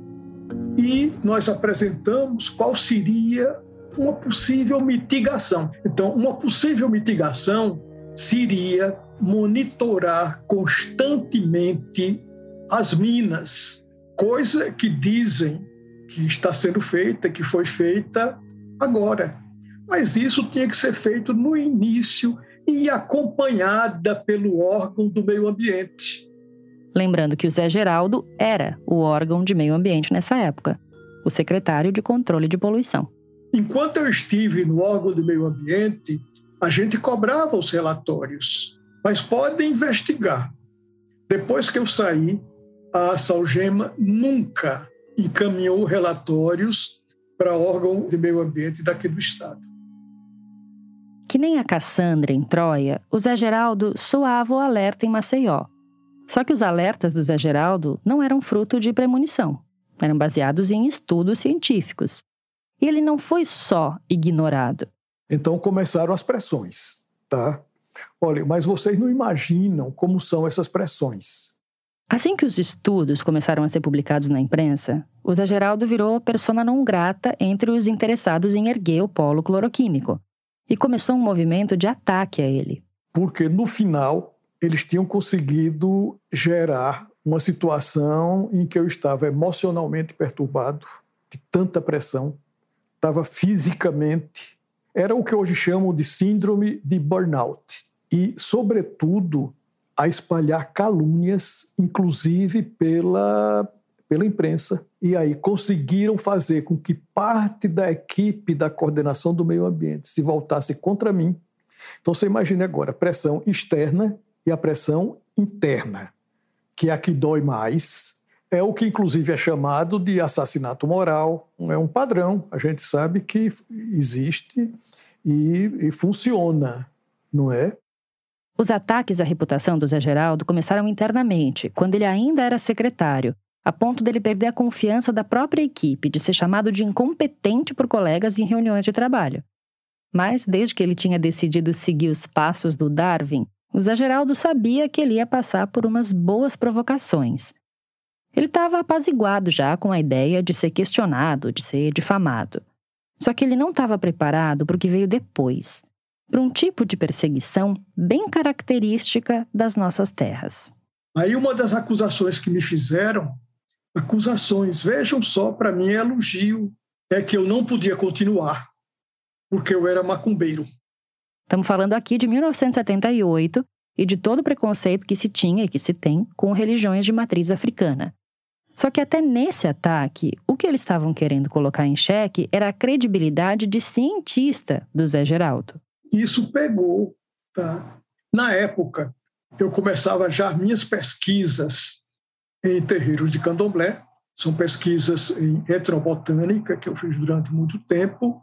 E nós apresentamos qual seria uma possível mitigação. Então, uma possível mitigação seria monitorar constantemente as minas, coisa que dizem que está sendo feita, que foi feita agora. Mas isso tinha que ser feito no início e acompanhada pelo órgão do meio ambiente. Lembrando que o Zé Geraldo era o órgão de meio ambiente nessa época, o secretário de controle de poluição. Enquanto eu estive no órgão de meio ambiente, a gente cobrava os relatórios, mas pode investigar. Depois que eu saí, a Salgema nunca encaminhou relatórios para órgão de meio ambiente daqui do estado. Que nem a Cassandra em Troia, o Zé Geraldo soava o alerta em Maceió. Só que os alertas do Zé Geraldo não eram fruto de premonição. Eram baseados em estudos científicos. Ele não foi só ignorado. Então começaram as pressões, tá? Olha, mas vocês não imaginam como são essas pressões. Assim que os estudos começaram a ser publicados na imprensa, o Zé Geraldo virou persona não grata entre os interessados em erguer o polo cloroquímico e começou um movimento de ataque a ele. Porque no final eles tinham conseguido gerar uma situação em que eu estava emocionalmente perturbado, de tanta pressão, estava fisicamente. Era o que hoje chamam de síndrome de burnout. E, sobretudo, a espalhar calúnias, inclusive pela, pela imprensa. E aí conseguiram fazer com que parte da equipe da coordenação do meio ambiente se voltasse contra mim. Então você imagine agora a pressão externa e a pressão interna que é a que dói mais, é o que inclusive é chamado de assassinato moral. É um padrão, a gente sabe que existe e, e funciona, não é? Os ataques à reputação do Zé Geraldo começaram internamente, quando ele ainda era secretário, a ponto dele perder a confiança da própria equipe, de ser chamado de incompetente por colegas em reuniões de trabalho. Mas, desde que ele tinha decidido seguir os passos do Darwin, o Zé Geraldo sabia que ele ia passar por umas boas provocações. Ele estava apaziguado já com a ideia de ser questionado, de ser difamado. Só que ele não estava preparado para o que veio depois para um tipo de perseguição bem característica das nossas terras. Aí, uma das acusações que me fizeram, acusações, vejam só, para mim é elogio, é que eu não podia continuar, porque eu era macumbeiro. Estamos falando aqui de 1978 e de todo o preconceito que se tinha e que se tem com religiões de matriz africana. Só que até nesse ataque, o que eles estavam querendo colocar em xeque era a credibilidade de cientista do Zé Geraldo. Isso pegou, tá? Na época, eu começava já minhas pesquisas em terreiros de candomblé, são pesquisas em etnobotânica que eu fiz durante muito tempo,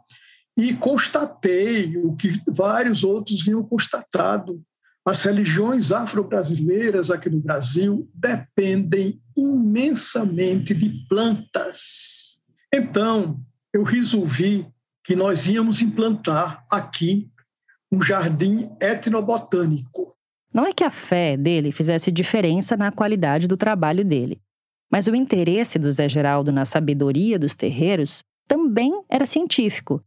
e constatei o que vários outros vinham constatado. As religiões afro-brasileiras aqui no Brasil dependem imensamente de plantas. Então, eu resolvi que nós íamos implantar aqui um jardim etnobotânico. Não é que a fé dele fizesse diferença na qualidade do trabalho dele, mas o interesse do Zé Geraldo na sabedoria dos terreiros também era científico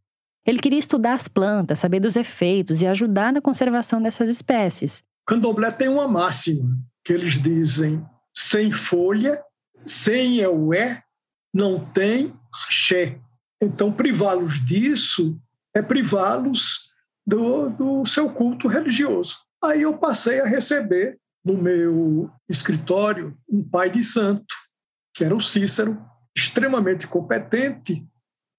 ele queria estudar as plantas, saber dos efeitos e ajudar na conservação dessas espécies. Candomblé tem uma máxima que eles dizem: sem folha, sem eué, não tem axé. Então, privá-los disso é privá-los do, do seu culto religioso. Aí eu passei a receber no meu escritório um pai de santo, que era o Cícero, extremamente competente,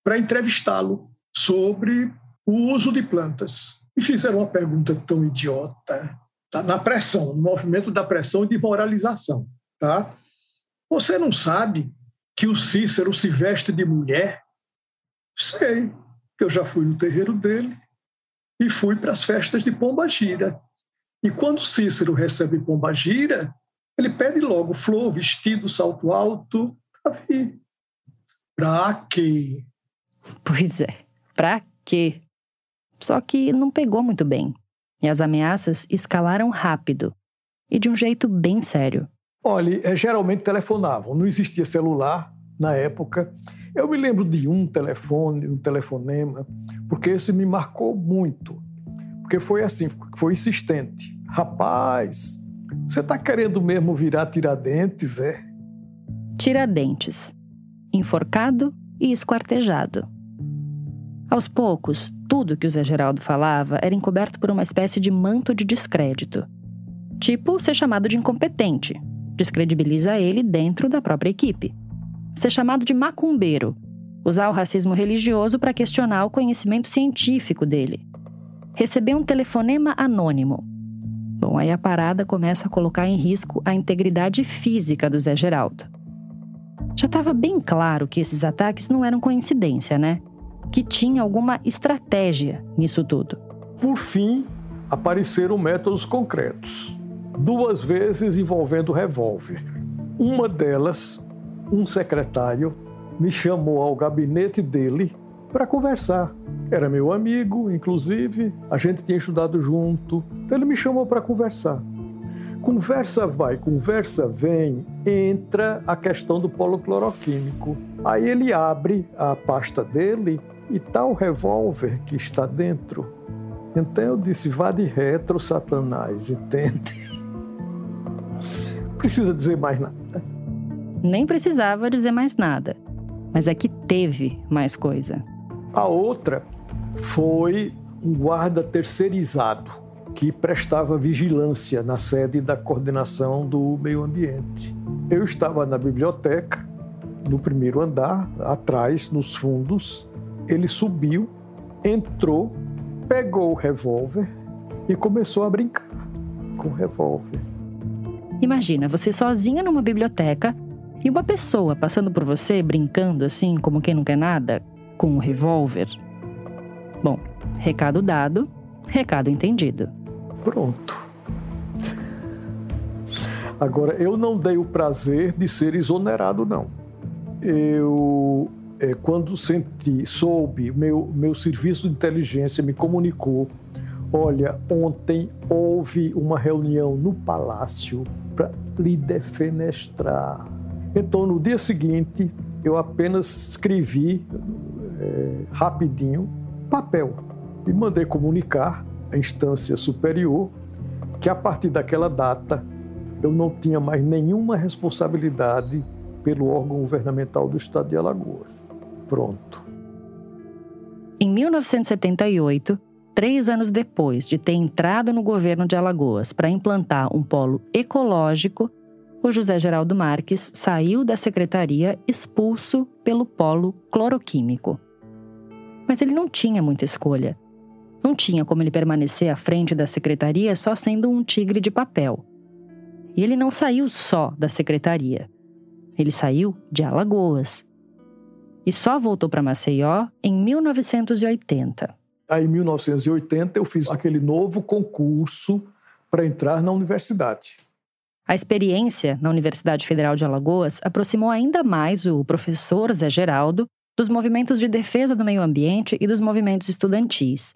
para entrevistá-lo sobre o uso de plantas. E fizeram uma pergunta tão idiota, tá? na pressão, no movimento da pressão e de moralização. Tá? Você não sabe que o Cícero se veste de mulher? Sei, que eu já fui no terreiro dele e fui para as festas de Pomba Gira. E quando Cícero recebe Pomba Gira, ele pede logo flor, vestido, salto alto. Davi, para quê? Pois é. Pra quê? Só que não pegou muito bem. E as ameaças escalaram rápido. E de um jeito bem sério. Olha, é, geralmente telefonavam. Não existia celular na época. Eu me lembro de um telefone, um telefonema, porque esse me marcou muito. Porque foi assim, foi insistente. Rapaz, você está querendo mesmo virar Tiradentes, é? Tiradentes. Enforcado e esquartejado. Aos poucos, tudo que o Zé Geraldo falava era encoberto por uma espécie de manto de descrédito. Tipo ser chamado de incompetente, descredibiliza ele dentro da própria equipe. Ser chamado de macumbeiro, usar o racismo religioso para questionar o conhecimento científico dele. Receber um telefonema anônimo. Bom, aí a parada começa a colocar em risco a integridade física do Zé Geraldo. Já estava bem claro que esses ataques não eram coincidência, né? Que tinha alguma estratégia nisso tudo. Por fim, apareceram métodos concretos. Duas vezes envolvendo revólver. Uma delas, um secretário me chamou ao gabinete dele para conversar. Era meu amigo, inclusive, a gente tinha estudado junto, então ele me chamou para conversar. Conversa vai, conversa vem, entra a questão do polo cloroquímico. Aí ele abre a pasta dele e o revólver que está dentro. Então eu disse: vá de retro, Satanás, entende? Precisa dizer mais nada. Nem precisava dizer mais nada. Mas é que teve mais coisa. A outra foi um guarda terceirizado que prestava vigilância na sede da coordenação do meio ambiente. Eu estava na biblioteca, no primeiro andar, atrás, nos fundos. Ele subiu, entrou, pegou o revólver e começou a brincar com o revólver. Imagina, você sozinha numa biblioteca e uma pessoa passando por você, brincando assim, como quem não quer nada, com um revólver. Bom, recado dado, recado entendido. Pronto. Agora, eu não dei o prazer de ser exonerado, não. Eu, é, quando senti, soube, meu, meu serviço de inteligência me comunicou: olha, ontem houve uma reunião no palácio para lhe defenestrar. Então, no dia seguinte, eu apenas escrevi é, rapidinho papel e mandei comunicar à instância superior que a partir daquela data eu não tinha mais nenhuma responsabilidade pelo órgão governamental do estado de Alagoas. Pronto. Em 1978, três anos depois de ter entrado no governo de Alagoas para implantar um polo ecológico, o José Geraldo Marques saiu da secretaria expulso pelo polo cloroquímico. Mas ele não tinha muita escolha. Não tinha como ele permanecer à frente da secretaria só sendo um tigre de papel. E ele não saiu só da secretaria. Ele saiu de Alagoas. E só voltou para Maceió em 1980. Aí, em 1980, eu fiz aquele novo concurso para entrar na universidade. A experiência na Universidade Federal de Alagoas aproximou ainda mais o professor Zé Geraldo dos movimentos de defesa do meio ambiente e dos movimentos estudantis.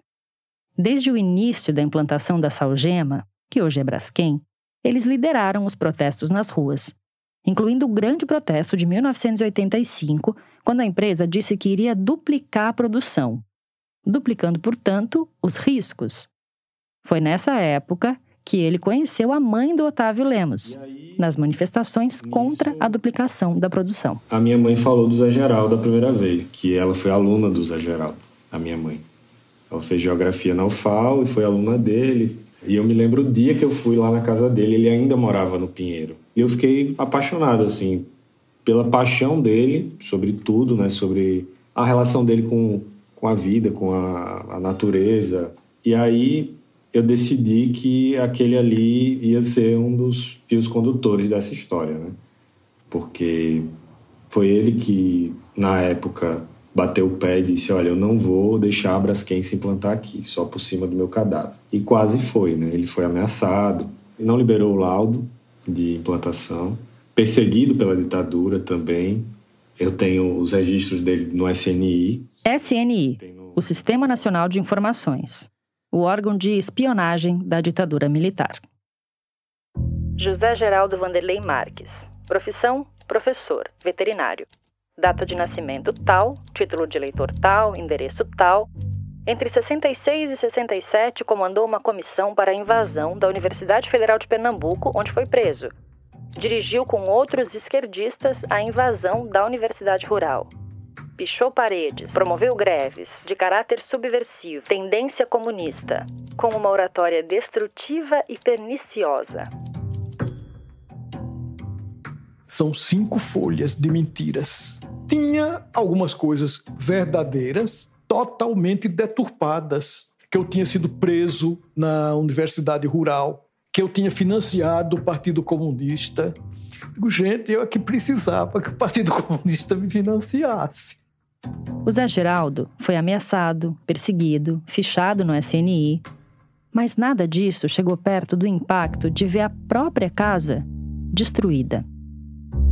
Desde o início da implantação da Salgema, que hoje é Braskem, eles lideraram os protestos nas ruas, incluindo o grande protesto de 1985, quando a empresa disse que iria duplicar a produção, duplicando, portanto, os riscos. Foi nessa época que ele conheceu a mãe do Otávio Lemos, aí, nas manifestações nisso, contra a duplicação da produção. A minha mãe falou do Zé Geraldo a primeira vez, que ela foi aluna do Zé Geraldo, a minha mãe. Ela fez geografia na UFAL e foi aluna dele. E eu me lembro o dia que eu fui lá na casa dele, ele ainda morava no Pinheiro. E eu fiquei apaixonado, assim, pela paixão dele sobre tudo, né? Sobre a relação dele com, com a vida, com a, a natureza. E aí eu decidi que aquele ali ia ser um dos fios condutores dessa história, né? Porque foi ele que, na época, bateu o pé e disse: Olha, eu não vou deixar a Braskem se implantar aqui, só por cima do meu cadáver. E quase foi, né? Ele foi ameaçado, não liberou o laudo de implantação, perseguido pela ditadura também. Eu tenho os registros dele no SNI. SNI, o Sistema Nacional de Informações o órgão de espionagem da ditadura militar. José Geraldo Vanderlei Marques. Profissão: professor, veterinário. Data de nascimento tal, título de eleitor tal, endereço tal. Entre 66 e 67, comandou uma comissão para a invasão da Universidade Federal de Pernambuco, onde foi preso. Dirigiu com outros esquerdistas a invasão da Universidade Rural pichou paredes, promoveu greves de caráter subversivo, tendência comunista, com uma oratória destrutiva e perniciosa. são cinco folhas de mentiras. Tinha algumas coisas verdadeiras, totalmente deturpadas. Que eu tinha sido preso na universidade rural, que eu tinha financiado o Partido Comunista. Digo, gente, eu é que precisava que o Partido Comunista me financiasse. O Zé Geraldo foi ameaçado, perseguido, fichado no SNI, mas nada disso chegou perto do impacto de ver a própria casa destruída.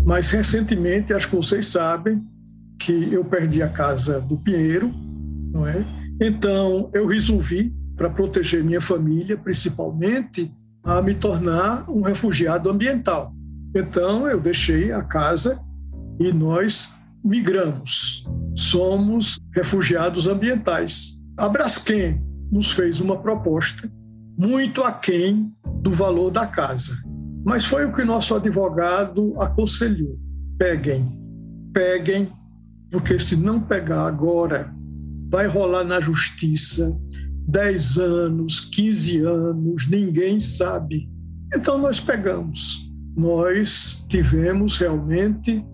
Mas recentemente, acho que vocês sabem que eu perdi a casa do Pinheiro, não é? Então eu resolvi, para proteger minha família, principalmente, a me tornar um refugiado ambiental. Então eu deixei a casa e nós migramos. Somos refugiados ambientais. A Braskem nos fez uma proposta muito aquém do valor da casa. Mas foi o que nosso advogado aconselhou: peguem, peguem, porque se não pegar agora, vai rolar na justiça 10 anos, 15 anos, ninguém sabe. Então nós pegamos. Nós tivemos realmente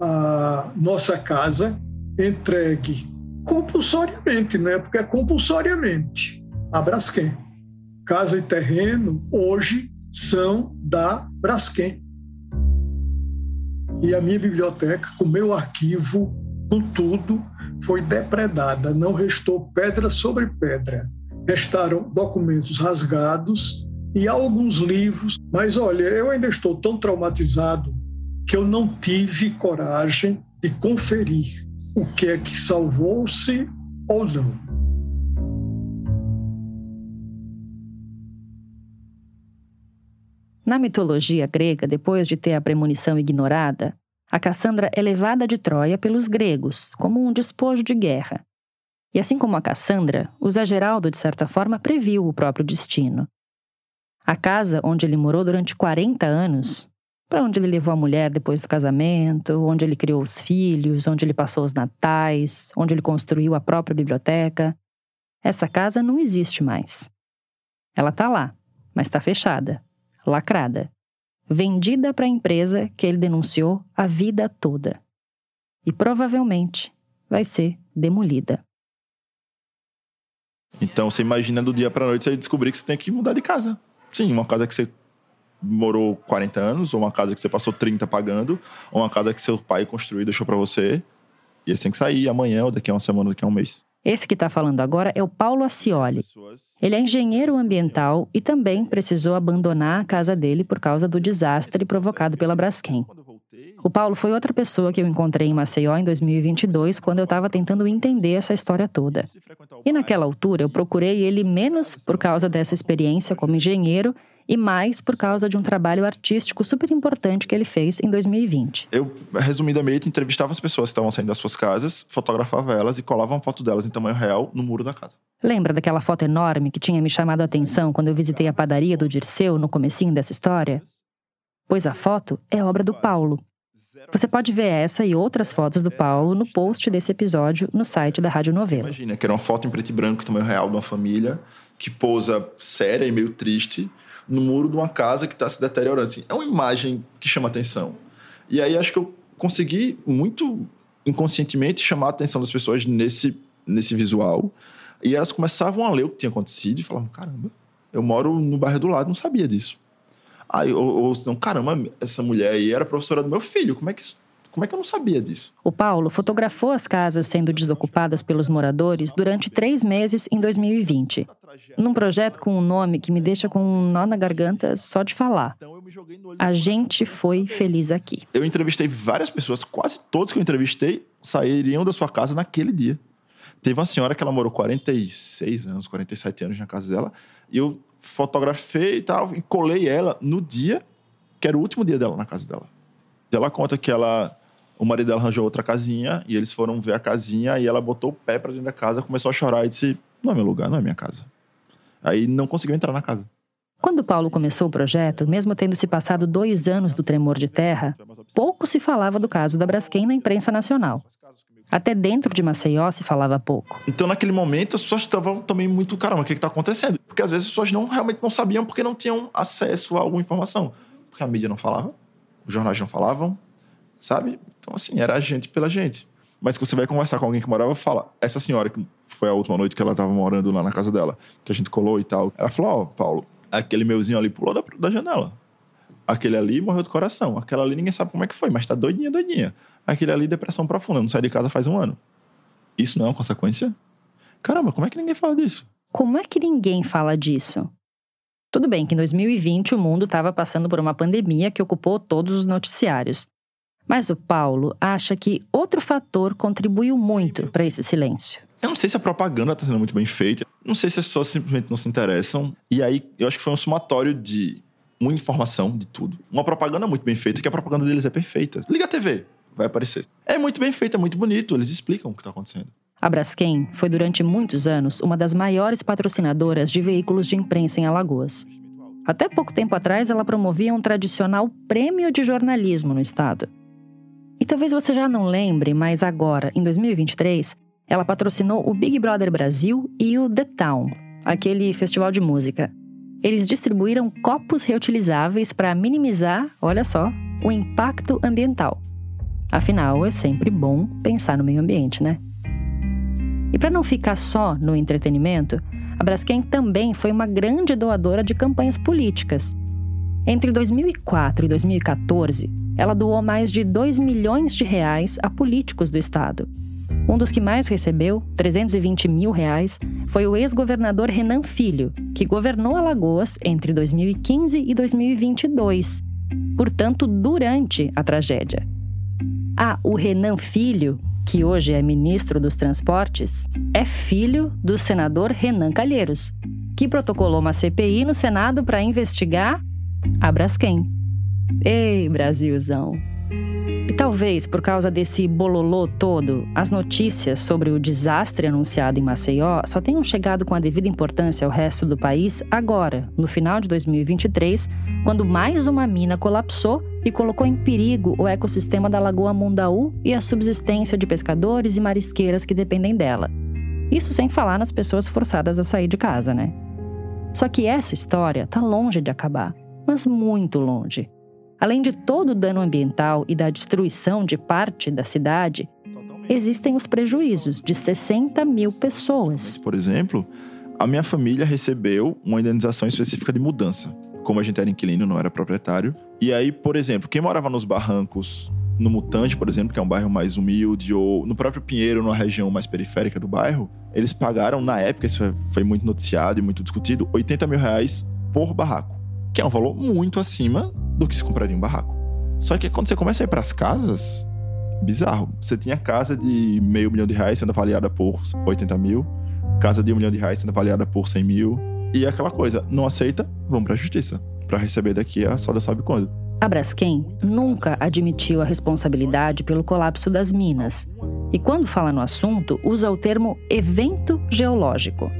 a nossa casa entregue compulsoriamente, né? Porque é compulsoriamente a Braskem. Casa e terreno hoje são da Braskem. E a minha biblioteca, com meu arquivo, com tudo, foi depredada. Não restou pedra sobre pedra. Restaram documentos rasgados e alguns livros. Mas olha, eu ainda estou tão traumatizado que eu não tive coragem de conferir o que é que salvou-se ou não. Na mitologia grega, depois de ter a premonição ignorada, a Cassandra é levada de Troia pelos gregos, como um despojo de guerra. E assim como a Cassandra, o Zé Geraldo, de certa forma, previu o próprio destino. A casa onde ele morou durante 40 anos para onde ele levou a mulher depois do casamento, onde ele criou os filhos, onde ele passou os natais, onde ele construiu a própria biblioteca. Essa casa não existe mais. Ela está lá, mas está fechada, lacrada, vendida para a empresa que ele denunciou a vida toda. E provavelmente vai ser demolida. Então você imagina do dia para noite você descobrir que você tem que mudar de casa. Sim, uma casa que você morou 40 anos, ou uma casa que você passou 30 pagando, ou uma casa que seu pai construiu e deixou para você. E você tem que sair amanhã, ou daqui a uma semana, ou daqui a um mês. Esse que está falando agora é o Paulo Ascioli. Ele é engenheiro ambiental e também precisou abandonar a casa dele por causa do desastre provocado pela Braskem. O Paulo foi outra pessoa que eu encontrei em Maceió em 2022, quando eu estava tentando entender essa história toda. E naquela altura eu procurei ele menos por causa dessa experiência como engenheiro e mais por causa de um trabalho artístico super importante que ele fez em 2020. Eu, resumidamente, entrevistava as pessoas que estavam saindo das suas casas, fotografava elas e colava uma foto delas em tamanho real no muro da casa. Lembra daquela foto enorme que tinha me chamado a atenção quando eu visitei a padaria do Dirceu no comecinho dessa história? Pois a foto é obra do Paulo. Você pode ver essa e outras fotos do Paulo no post desse episódio no site da Rádio Novela. Imagina que era uma foto em preto e branco, tamanho real, de uma família que pousa séria e meio triste no muro de uma casa que está se deteriorando. Assim, é uma imagem que chama atenção. E aí acho que eu consegui muito inconscientemente chamar a atenção das pessoas nesse, nesse visual. E elas começavam a ler o que tinha acontecido e falavam: caramba, eu moro no bairro do lado, não sabia disso. Aí, ou, ou não, caramba, essa mulher aí era professora do meu filho, como é que isso como é que eu não sabia disso? O Paulo fotografou as casas sendo desocupadas pelos moradores durante três meses em 2020. Num projeto com um nome que me deixa com um nó na garganta só de falar. A gente foi feliz aqui. Eu entrevistei várias pessoas, quase todos que eu entrevistei sairiam da sua casa naquele dia. Teve uma senhora que ela morou 46 anos, 47 anos na casa dela, e eu fotografei e tal, e colei ela no dia que era o último dia dela na casa dela. Ela conta que ela o marido dela arranjou outra casinha e eles foram ver a casinha e ela botou o pé para dentro da casa, começou a chorar e disse: Não é meu lugar, não é minha casa. Aí não conseguiu entrar na casa. Quando Paulo começou o projeto, mesmo tendo se passado dois anos do tremor de terra, pouco se falava do caso da Braskem na imprensa nacional. Até dentro de Maceió se falava pouco. Então, naquele momento, as pessoas estavam também muito, caramba, o que está acontecendo? Porque às vezes as pessoas não, realmente não sabiam porque não tinham acesso a alguma informação. Porque a mídia não falava, Os jornais não falavam, sabe? Então, assim, era a gente pela gente. Mas que você vai conversar com alguém que morava, fala. Essa senhora, que foi a última noite que ela estava morando lá na casa dela, que a gente colou e tal, ela falou: Ó, oh, Paulo, aquele meuzinho ali pulou da, da janela. Aquele ali morreu do coração. Aquela ali ninguém sabe como é que foi, mas tá doidinha, doidinha. Aquele ali, depressão profunda, não sai de casa faz um ano. Isso não é uma consequência? Caramba, como é que ninguém fala disso? Como é que ninguém fala disso? Tudo bem que em 2020 o mundo estava passando por uma pandemia que ocupou todos os noticiários. Mas o Paulo acha que outro fator contribuiu muito para esse silêncio. Eu não sei se a propaganda está sendo muito bem feita, não sei se as pessoas simplesmente não se interessam. E aí eu acho que foi um somatório de muita informação de tudo. Uma propaganda muito bem feita, que a propaganda deles é perfeita. Liga a TV, vai aparecer. É muito bem feita, é muito bonito, eles explicam o que está acontecendo. A Braskem foi durante muitos anos uma das maiores patrocinadoras de veículos de imprensa em Alagoas. Até pouco tempo atrás, ela promovia um tradicional prêmio de jornalismo no estado. E talvez você já não lembre, mas agora, em 2023, ela patrocinou o Big Brother Brasil e o The Town, aquele festival de música. Eles distribuíram copos reutilizáveis para minimizar, olha só, o impacto ambiental. Afinal, é sempre bom pensar no meio ambiente, né? E para não ficar só no entretenimento, a Braskem também foi uma grande doadora de campanhas políticas. Entre 2004 e 2014, ela doou mais de 2 milhões de reais a políticos do estado. Um dos que mais recebeu, 320 mil reais, foi o ex-governador Renan Filho, que governou Alagoas entre 2015 e 2022, portanto, durante a tragédia. Ah, o Renan Filho, que hoje é ministro dos Transportes, é filho do senador Renan Calheiros, que protocolou uma CPI no Senado para investigar a Braskem. Ei, Brasilzão! E talvez por causa desse bololô todo, as notícias sobre o desastre anunciado em Maceió só tenham chegado com a devida importância ao resto do país agora, no final de 2023, quando mais uma mina colapsou e colocou em perigo o ecossistema da Lagoa Mundaú e a subsistência de pescadores e marisqueiras que dependem dela. Isso sem falar nas pessoas forçadas a sair de casa, né? Só que essa história está longe de acabar, mas muito longe. Além de todo o dano ambiental e da destruição de parte da cidade, existem os prejuízos de 60 mil pessoas. Por exemplo, a minha família recebeu uma indenização específica de mudança. Como a gente era inquilino, não era proprietário. E aí, por exemplo, quem morava nos barrancos, no Mutante, por exemplo, que é um bairro mais humilde, ou no próprio Pinheiro, numa região mais periférica do bairro, eles pagaram, na época, isso foi muito noticiado e muito discutido, 80 mil reais por barraco. Que é um valor muito acima do que se compraria um barraco. Só que quando você começa a ir para as casas, bizarro. Você tinha casa de meio milhão de reais sendo avaliada por 80 mil, casa de um milhão de reais sendo avaliada por 100 mil. E aquela coisa, não aceita, vamos para a justiça. Para receber daqui a só Deus sabe quando. A Braskem nunca admitiu a responsabilidade pelo colapso das minas. E quando fala no assunto, usa o termo evento geológico.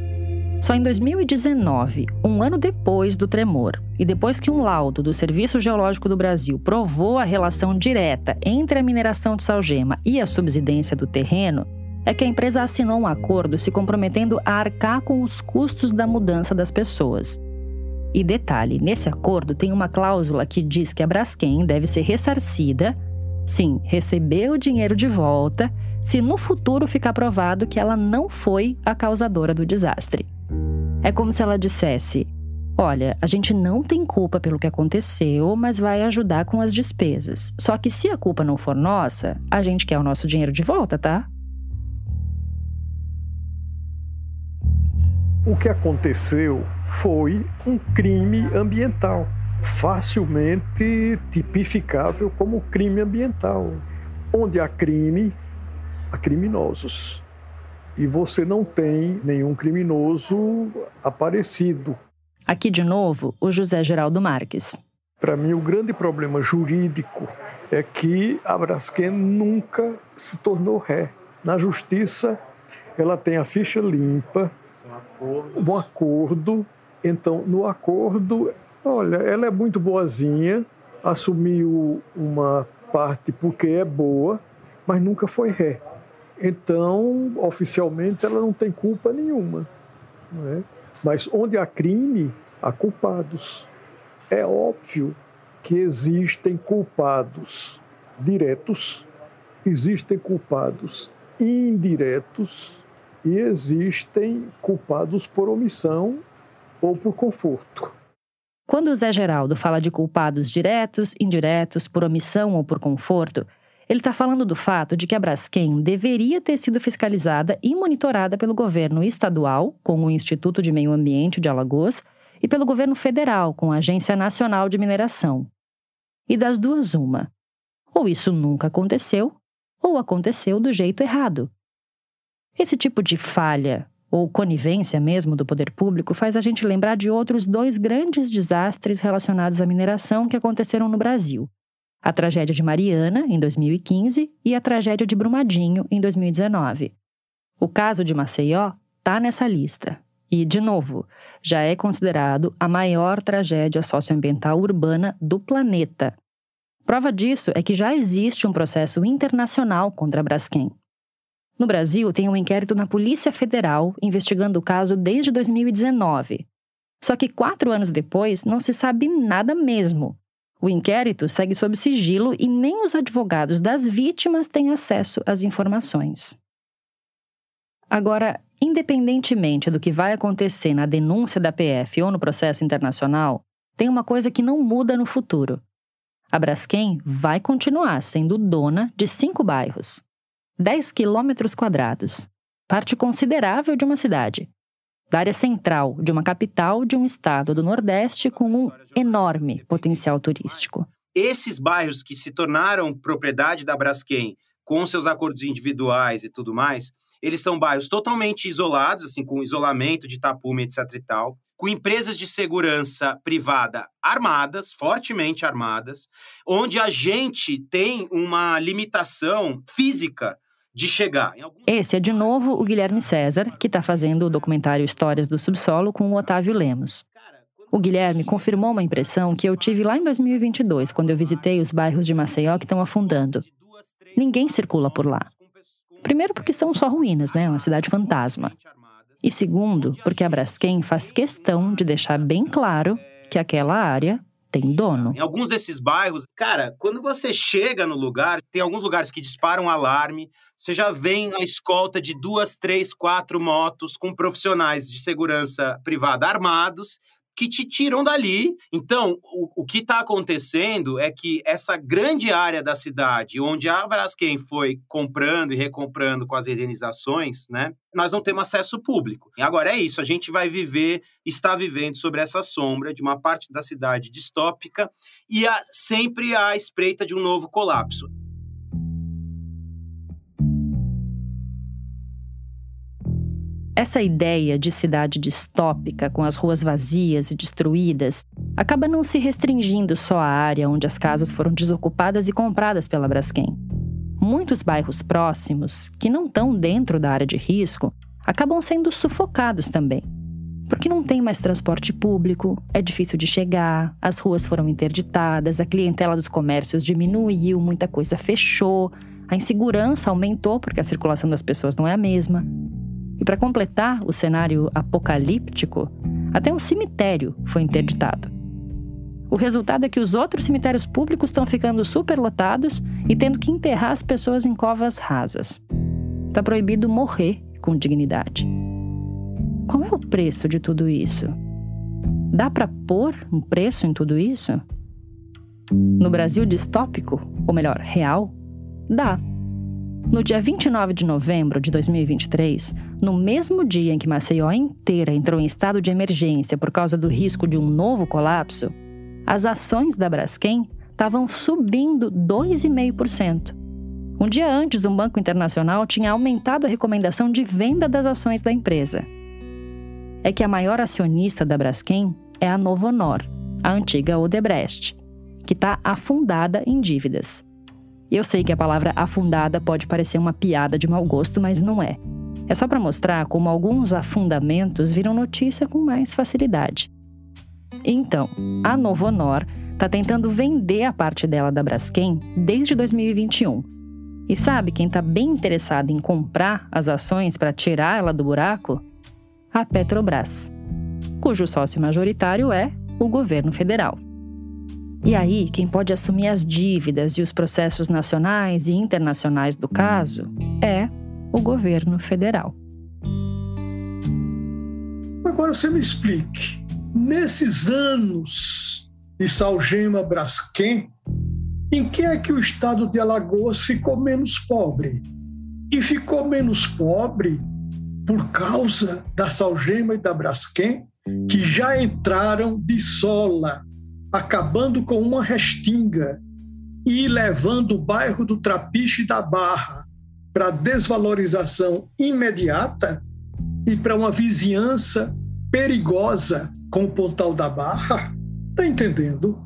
Só em 2019, um ano depois do tremor, e depois que um laudo do Serviço Geológico do Brasil provou a relação direta entre a mineração de salgema e a subsidência do terreno, é que a empresa assinou um acordo se comprometendo a arcar com os custos da mudança das pessoas. E detalhe, nesse acordo tem uma cláusula que diz que a Braskem deve ser ressarcida, sim, receber o dinheiro de volta, se no futuro ficar provado que ela não foi a causadora do desastre. É como se ela dissesse: Olha, a gente não tem culpa pelo que aconteceu, mas vai ajudar com as despesas. Só que se a culpa não for nossa, a gente quer o nosso dinheiro de volta, tá? O que aconteceu foi um crime ambiental, facilmente tipificável como crime ambiental. Onde há crime, há criminosos e você não tem nenhum criminoso aparecido. Aqui de novo, o José Geraldo Marques. Para mim, o grande problema jurídico é que a Braskem nunca se tornou ré. Na justiça, ela tem a ficha limpa, um acordo. Então, no acordo, olha, ela é muito boazinha, assumiu uma parte porque é boa, mas nunca foi ré. Então, oficialmente, ela não tem culpa nenhuma. É? Mas onde há crime, há culpados. É óbvio que existem culpados diretos, existem culpados indiretos e existem culpados por omissão ou por conforto. Quando o Zé Geraldo fala de culpados diretos, indiretos, por omissão ou por conforto, ele está falando do fato de que a Braskem deveria ter sido fiscalizada e monitorada pelo governo estadual, com o Instituto de Meio Ambiente de Alagoas, e pelo governo federal, com a Agência Nacional de Mineração. E das duas, uma. Ou isso nunca aconteceu, ou aconteceu do jeito errado. Esse tipo de falha, ou conivência mesmo do poder público, faz a gente lembrar de outros dois grandes desastres relacionados à mineração que aconteceram no Brasil: a tragédia de Mariana, em 2015, e a tragédia de Brumadinho, em 2019. O caso de Maceió está nessa lista. E, de novo, já é considerado a maior tragédia socioambiental urbana do planeta. Prova disso é que já existe um processo internacional contra a Braskem. No Brasil, tem um inquérito na Polícia Federal investigando o caso desde 2019. Só que quatro anos depois, não se sabe nada mesmo. O inquérito segue sob sigilo e nem os advogados das vítimas têm acesso às informações. Agora, independentemente do que vai acontecer na denúncia da PF ou no processo internacional, tem uma coisa que não muda no futuro. A Braskem vai continuar sendo dona de cinco bairros. 10 quilômetros quadrados, parte considerável de uma cidade, da área central de uma capital de um estado do Nordeste com um enorme potencial turístico. Esses bairros que se tornaram propriedade da Braskem, com seus acordos individuais e tudo mais, eles são bairros totalmente isolados, assim, com isolamento de tapume, etc e tal, com empresas de segurança privada armadas, fortemente armadas, onde a gente tem uma limitação física de chegar. Esse é, de novo, o Guilherme César, que está fazendo o documentário Histórias do Subsolo com o Otávio Lemos. O Guilherme confirmou uma impressão que eu tive lá em 2022, quando eu visitei os bairros de Maceió que estão afundando. Ninguém circula por lá. Primeiro, porque são só ruínas, né? Uma cidade fantasma. E segundo, porque a Braskem faz questão de deixar bem claro que aquela área tem dono. Em alguns desses bairros, cara, quando você chega no lugar, tem alguns lugares que disparam alarme, você já vem a escolta de duas, três, quatro motos com profissionais de segurança privada armados que te tiram dali. Então, o, o que está acontecendo é que essa grande área da cidade, onde a Braskem foi comprando e recomprando com as indenizações, né? Nós não temos acesso público. E agora é isso, a gente vai viver, está vivendo sobre essa sombra de uma parte da cidade distópica e sempre à espreita de um novo colapso. Essa ideia de cidade distópica, com as ruas vazias e destruídas, acaba não se restringindo só à área onde as casas foram desocupadas e compradas pela Braskem. Muitos bairros próximos, que não estão dentro da área de risco, acabam sendo sufocados também. Porque não tem mais transporte público, é difícil de chegar, as ruas foram interditadas, a clientela dos comércios diminuiu, muita coisa fechou, a insegurança aumentou porque a circulação das pessoas não é a mesma. E para completar o cenário apocalíptico, até um cemitério foi interditado. O resultado é que os outros cemitérios públicos estão ficando superlotados e tendo que enterrar as pessoas em covas rasas. Está proibido morrer com dignidade. Qual é o preço de tudo isso? Dá para pôr um preço em tudo isso? No Brasil distópico, ou melhor, real, dá. No dia 29 de novembro de 2023, no mesmo dia em que Maceió inteira entrou em estado de emergência por causa do risco de um novo colapso, as ações da Braskem estavam subindo 2,5%. Um dia antes, um banco internacional tinha aumentado a recomendação de venda das ações da empresa. É que a maior acionista da Braskem é a Novonor, a antiga Odebrecht, que está afundada em dívidas. Eu sei que a palavra afundada pode parecer uma piada de mau gosto, mas não é. É só para mostrar como alguns afundamentos viram notícia com mais facilidade. Então, a Novo Honor está tentando vender a parte dela da Braskem desde 2021. E sabe quem está bem interessado em comprar as ações para tirar ela do buraco? A Petrobras, cujo sócio majoritário é o governo federal. E aí, quem pode assumir as dívidas e os processos nacionais e internacionais do caso é o governo federal. Agora você me explique, nesses anos de Salgema Braskem, em que é que o estado de Alagoas ficou menos pobre? E ficou menos pobre por causa da Salgema e da Braskem, que já entraram de sola, acabando com uma restinga e levando o bairro do Trapiche da Barra para desvalorização imediata e para uma vizinhança perigosa com o Pontal da Barra? Está entendendo?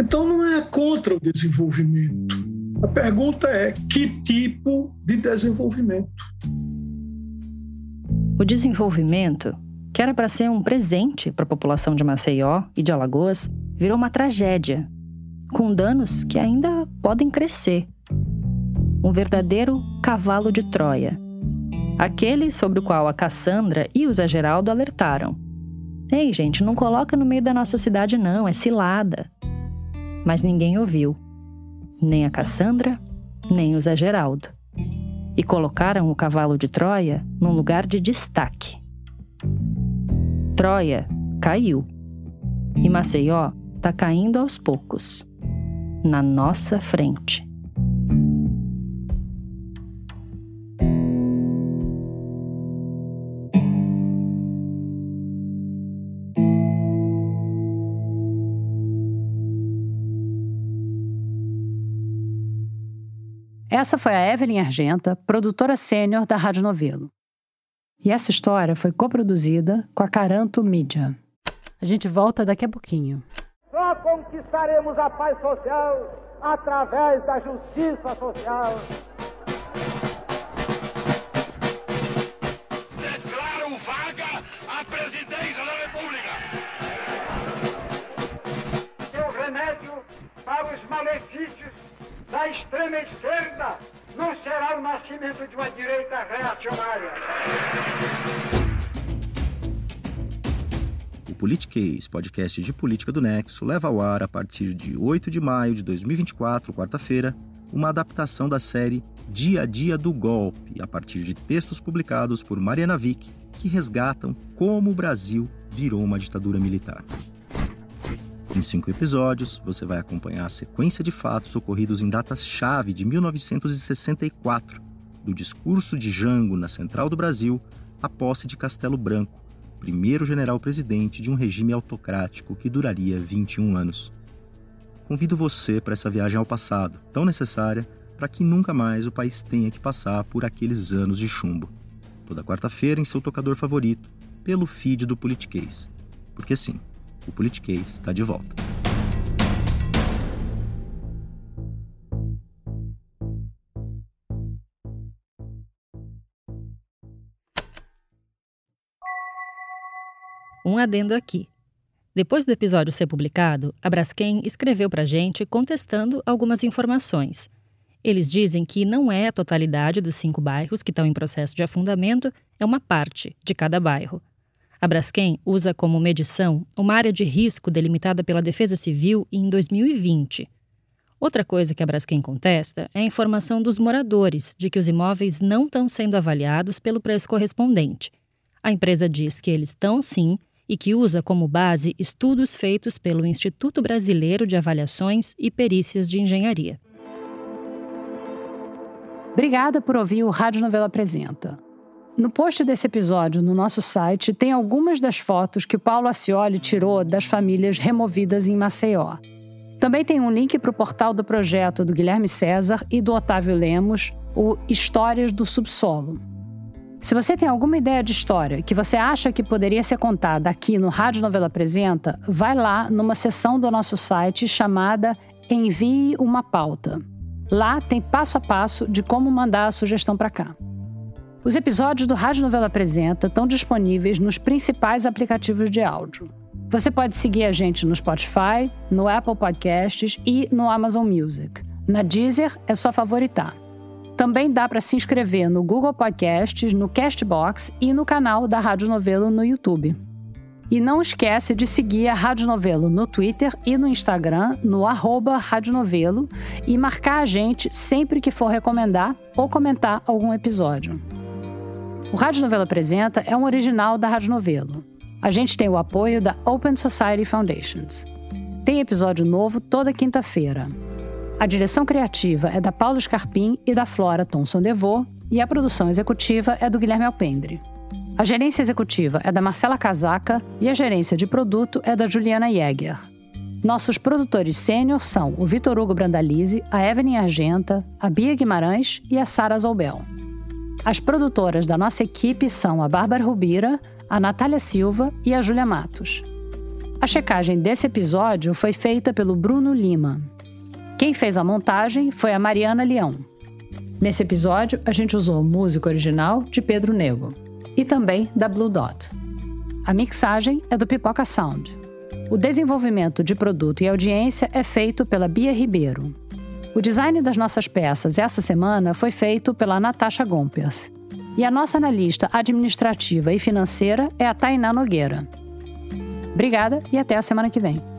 Então não é contra o desenvolvimento. A pergunta é que tipo de desenvolvimento? O desenvolvimento, que era para ser um presente para a população de Maceió e de Alagoas, virou uma tragédia, com danos que ainda podem crescer. Um verdadeiro cavalo de Troia. Aquele sobre o qual a Cassandra e o Zé Geraldo alertaram. Ei, gente, não coloca no meio da nossa cidade, não, é cilada mas ninguém ouviu. Nem a Cassandra, nem o Zé Geraldo. E colocaram o cavalo de Troia num lugar de destaque. Troia caiu. E Maceió está caindo aos poucos. Na nossa frente. Essa foi a Evelyn Argenta, produtora sênior da Rádio Novelo. E essa história foi coproduzida com a Caranto Mídia. A gente volta daqui a pouquinho. Só conquistaremos a paz social através da justiça social. Declaro vaga a presidência da República. Seu remédio para os malefícios da extrema esquerda não será o nascimento de uma direita reacionária. O Politiquês, podcast de política do Nexo, leva ao ar a partir de 8 de maio de 2024, quarta-feira, uma adaptação da série Dia a Dia do Golpe, a partir de textos publicados por Mariana Vick, que resgatam como o Brasil virou uma ditadura militar. Em cinco episódios, você vai acompanhar a sequência de fatos ocorridos em datas-chave de 1964, do discurso de Jango na Central do Brasil à posse de Castelo Branco, primeiro general-presidente de um regime autocrático que duraria 21 anos. Convido você para essa viagem ao passado, tão necessária para que nunca mais o país tenha que passar por aqueles anos de chumbo. Toda quarta-feira em seu tocador favorito, pelo feed do Politiquês. Porque sim, o Politiquês está de volta. Um adendo aqui. Depois do episódio ser publicado, a Braskem escreveu para a gente contestando algumas informações. Eles dizem que não é a totalidade dos cinco bairros que estão em processo de afundamento, é uma parte de cada bairro. A Braskem usa como medição uma área de risco delimitada pela Defesa Civil em 2020. Outra coisa que a Braskem contesta é a informação dos moradores de que os imóveis não estão sendo avaliados pelo preço correspondente. A empresa diz que eles estão sim e que usa como base estudos feitos pelo Instituto Brasileiro de Avaliações e Perícias de Engenharia. Obrigada por ouvir o Rádio Novela Apresenta. No post desse episódio no nosso site tem algumas das fotos que o Paulo Ascioli tirou das famílias removidas em Maceió. Também tem um link para o portal do projeto do Guilherme César e do Otávio Lemos, o Histórias do Subsolo. Se você tem alguma ideia de história que você acha que poderia ser contada aqui no Rádio Novela Apresenta, vai lá numa seção do nosso site chamada Envie uma pauta. Lá tem passo a passo de como mandar a sugestão para cá. Os episódios do Rádio Novela Apresenta estão disponíveis nos principais aplicativos de áudio. Você pode seguir a gente no Spotify, no Apple Podcasts e no Amazon Music. Na Deezer é só favoritar. Também dá para se inscrever no Google Podcasts, no Castbox e no canal da Rádio Novelo no YouTube. E não esquece de seguir a Rádio Novelo no Twitter e no Instagram, no arroba Rádio Novelo, e marcar a gente sempre que for recomendar ou comentar algum episódio. O Rádio Novelo Apresenta é um original da Rádio Novelo. A gente tem o apoio da Open Society Foundations. Tem episódio novo toda quinta-feira. A direção criativa é da Paulo Scarpim e da Flora Thomson Devô, e a produção executiva é do Guilherme Alpendre. A gerência executiva é da Marcela Casaca e a gerência de produto é da Juliana Jäger. Nossos produtores sênior são o Vitor Hugo Brandalize, a Evelyn Argenta, a Bia Guimarães e a Sara Zoubel. As produtoras da nossa equipe são a Bárbara Rubira, a Natália Silva e a Júlia Matos. A checagem desse episódio foi feita pelo Bruno Lima. Quem fez a montagem foi a Mariana Leão. Nesse episódio, a gente usou música original de Pedro Nego e também da Blue Dot. A mixagem é do Pipoca Sound. O desenvolvimento de produto e audiência é feito pela Bia Ribeiro. O design das nossas peças essa semana foi feito pela Natasha Gompias. E a nossa analista administrativa e financeira é a Tainá Nogueira. Obrigada e até a semana que vem.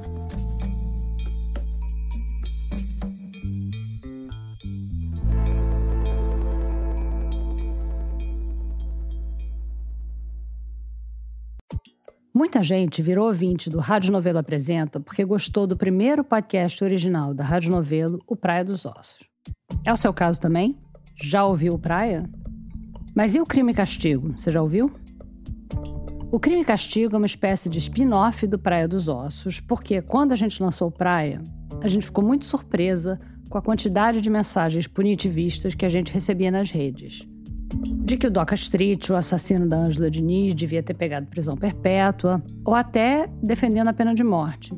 Muita gente virou ouvinte do Rádio Novelo Apresenta porque gostou do primeiro podcast original da Rádio Novelo, O Praia dos Ossos. É o seu caso também? Já ouviu o Praia? Mas e o Crime e Castigo? Você já ouviu? O Crime e Castigo é uma espécie de spin-off do Praia dos Ossos, porque quando a gente lançou o Praia, a gente ficou muito surpresa com a quantidade de mensagens punitivistas que a gente recebia nas redes de que o Doca Street, o assassino da Ângela Diniz, devia ter pegado prisão perpétua, ou até defendendo a pena de morte.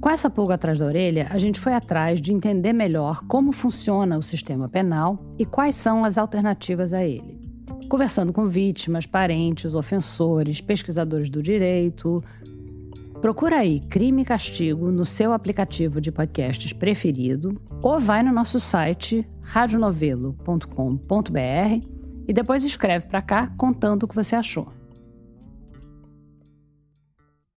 Com essa pulga atrás da orelha, a gente foi atrás de entender melhor como funciona o sistema penal e quais são as alternativas a ele. Conversando com vítimas, parentes, ofensores, pesquisadores do direito, Procura aí Crime e Castigo no seu aplicativo de podcasts preferido ou vai no nosso site radionovelo.com.br e depois escreve para cá contando o que você achou.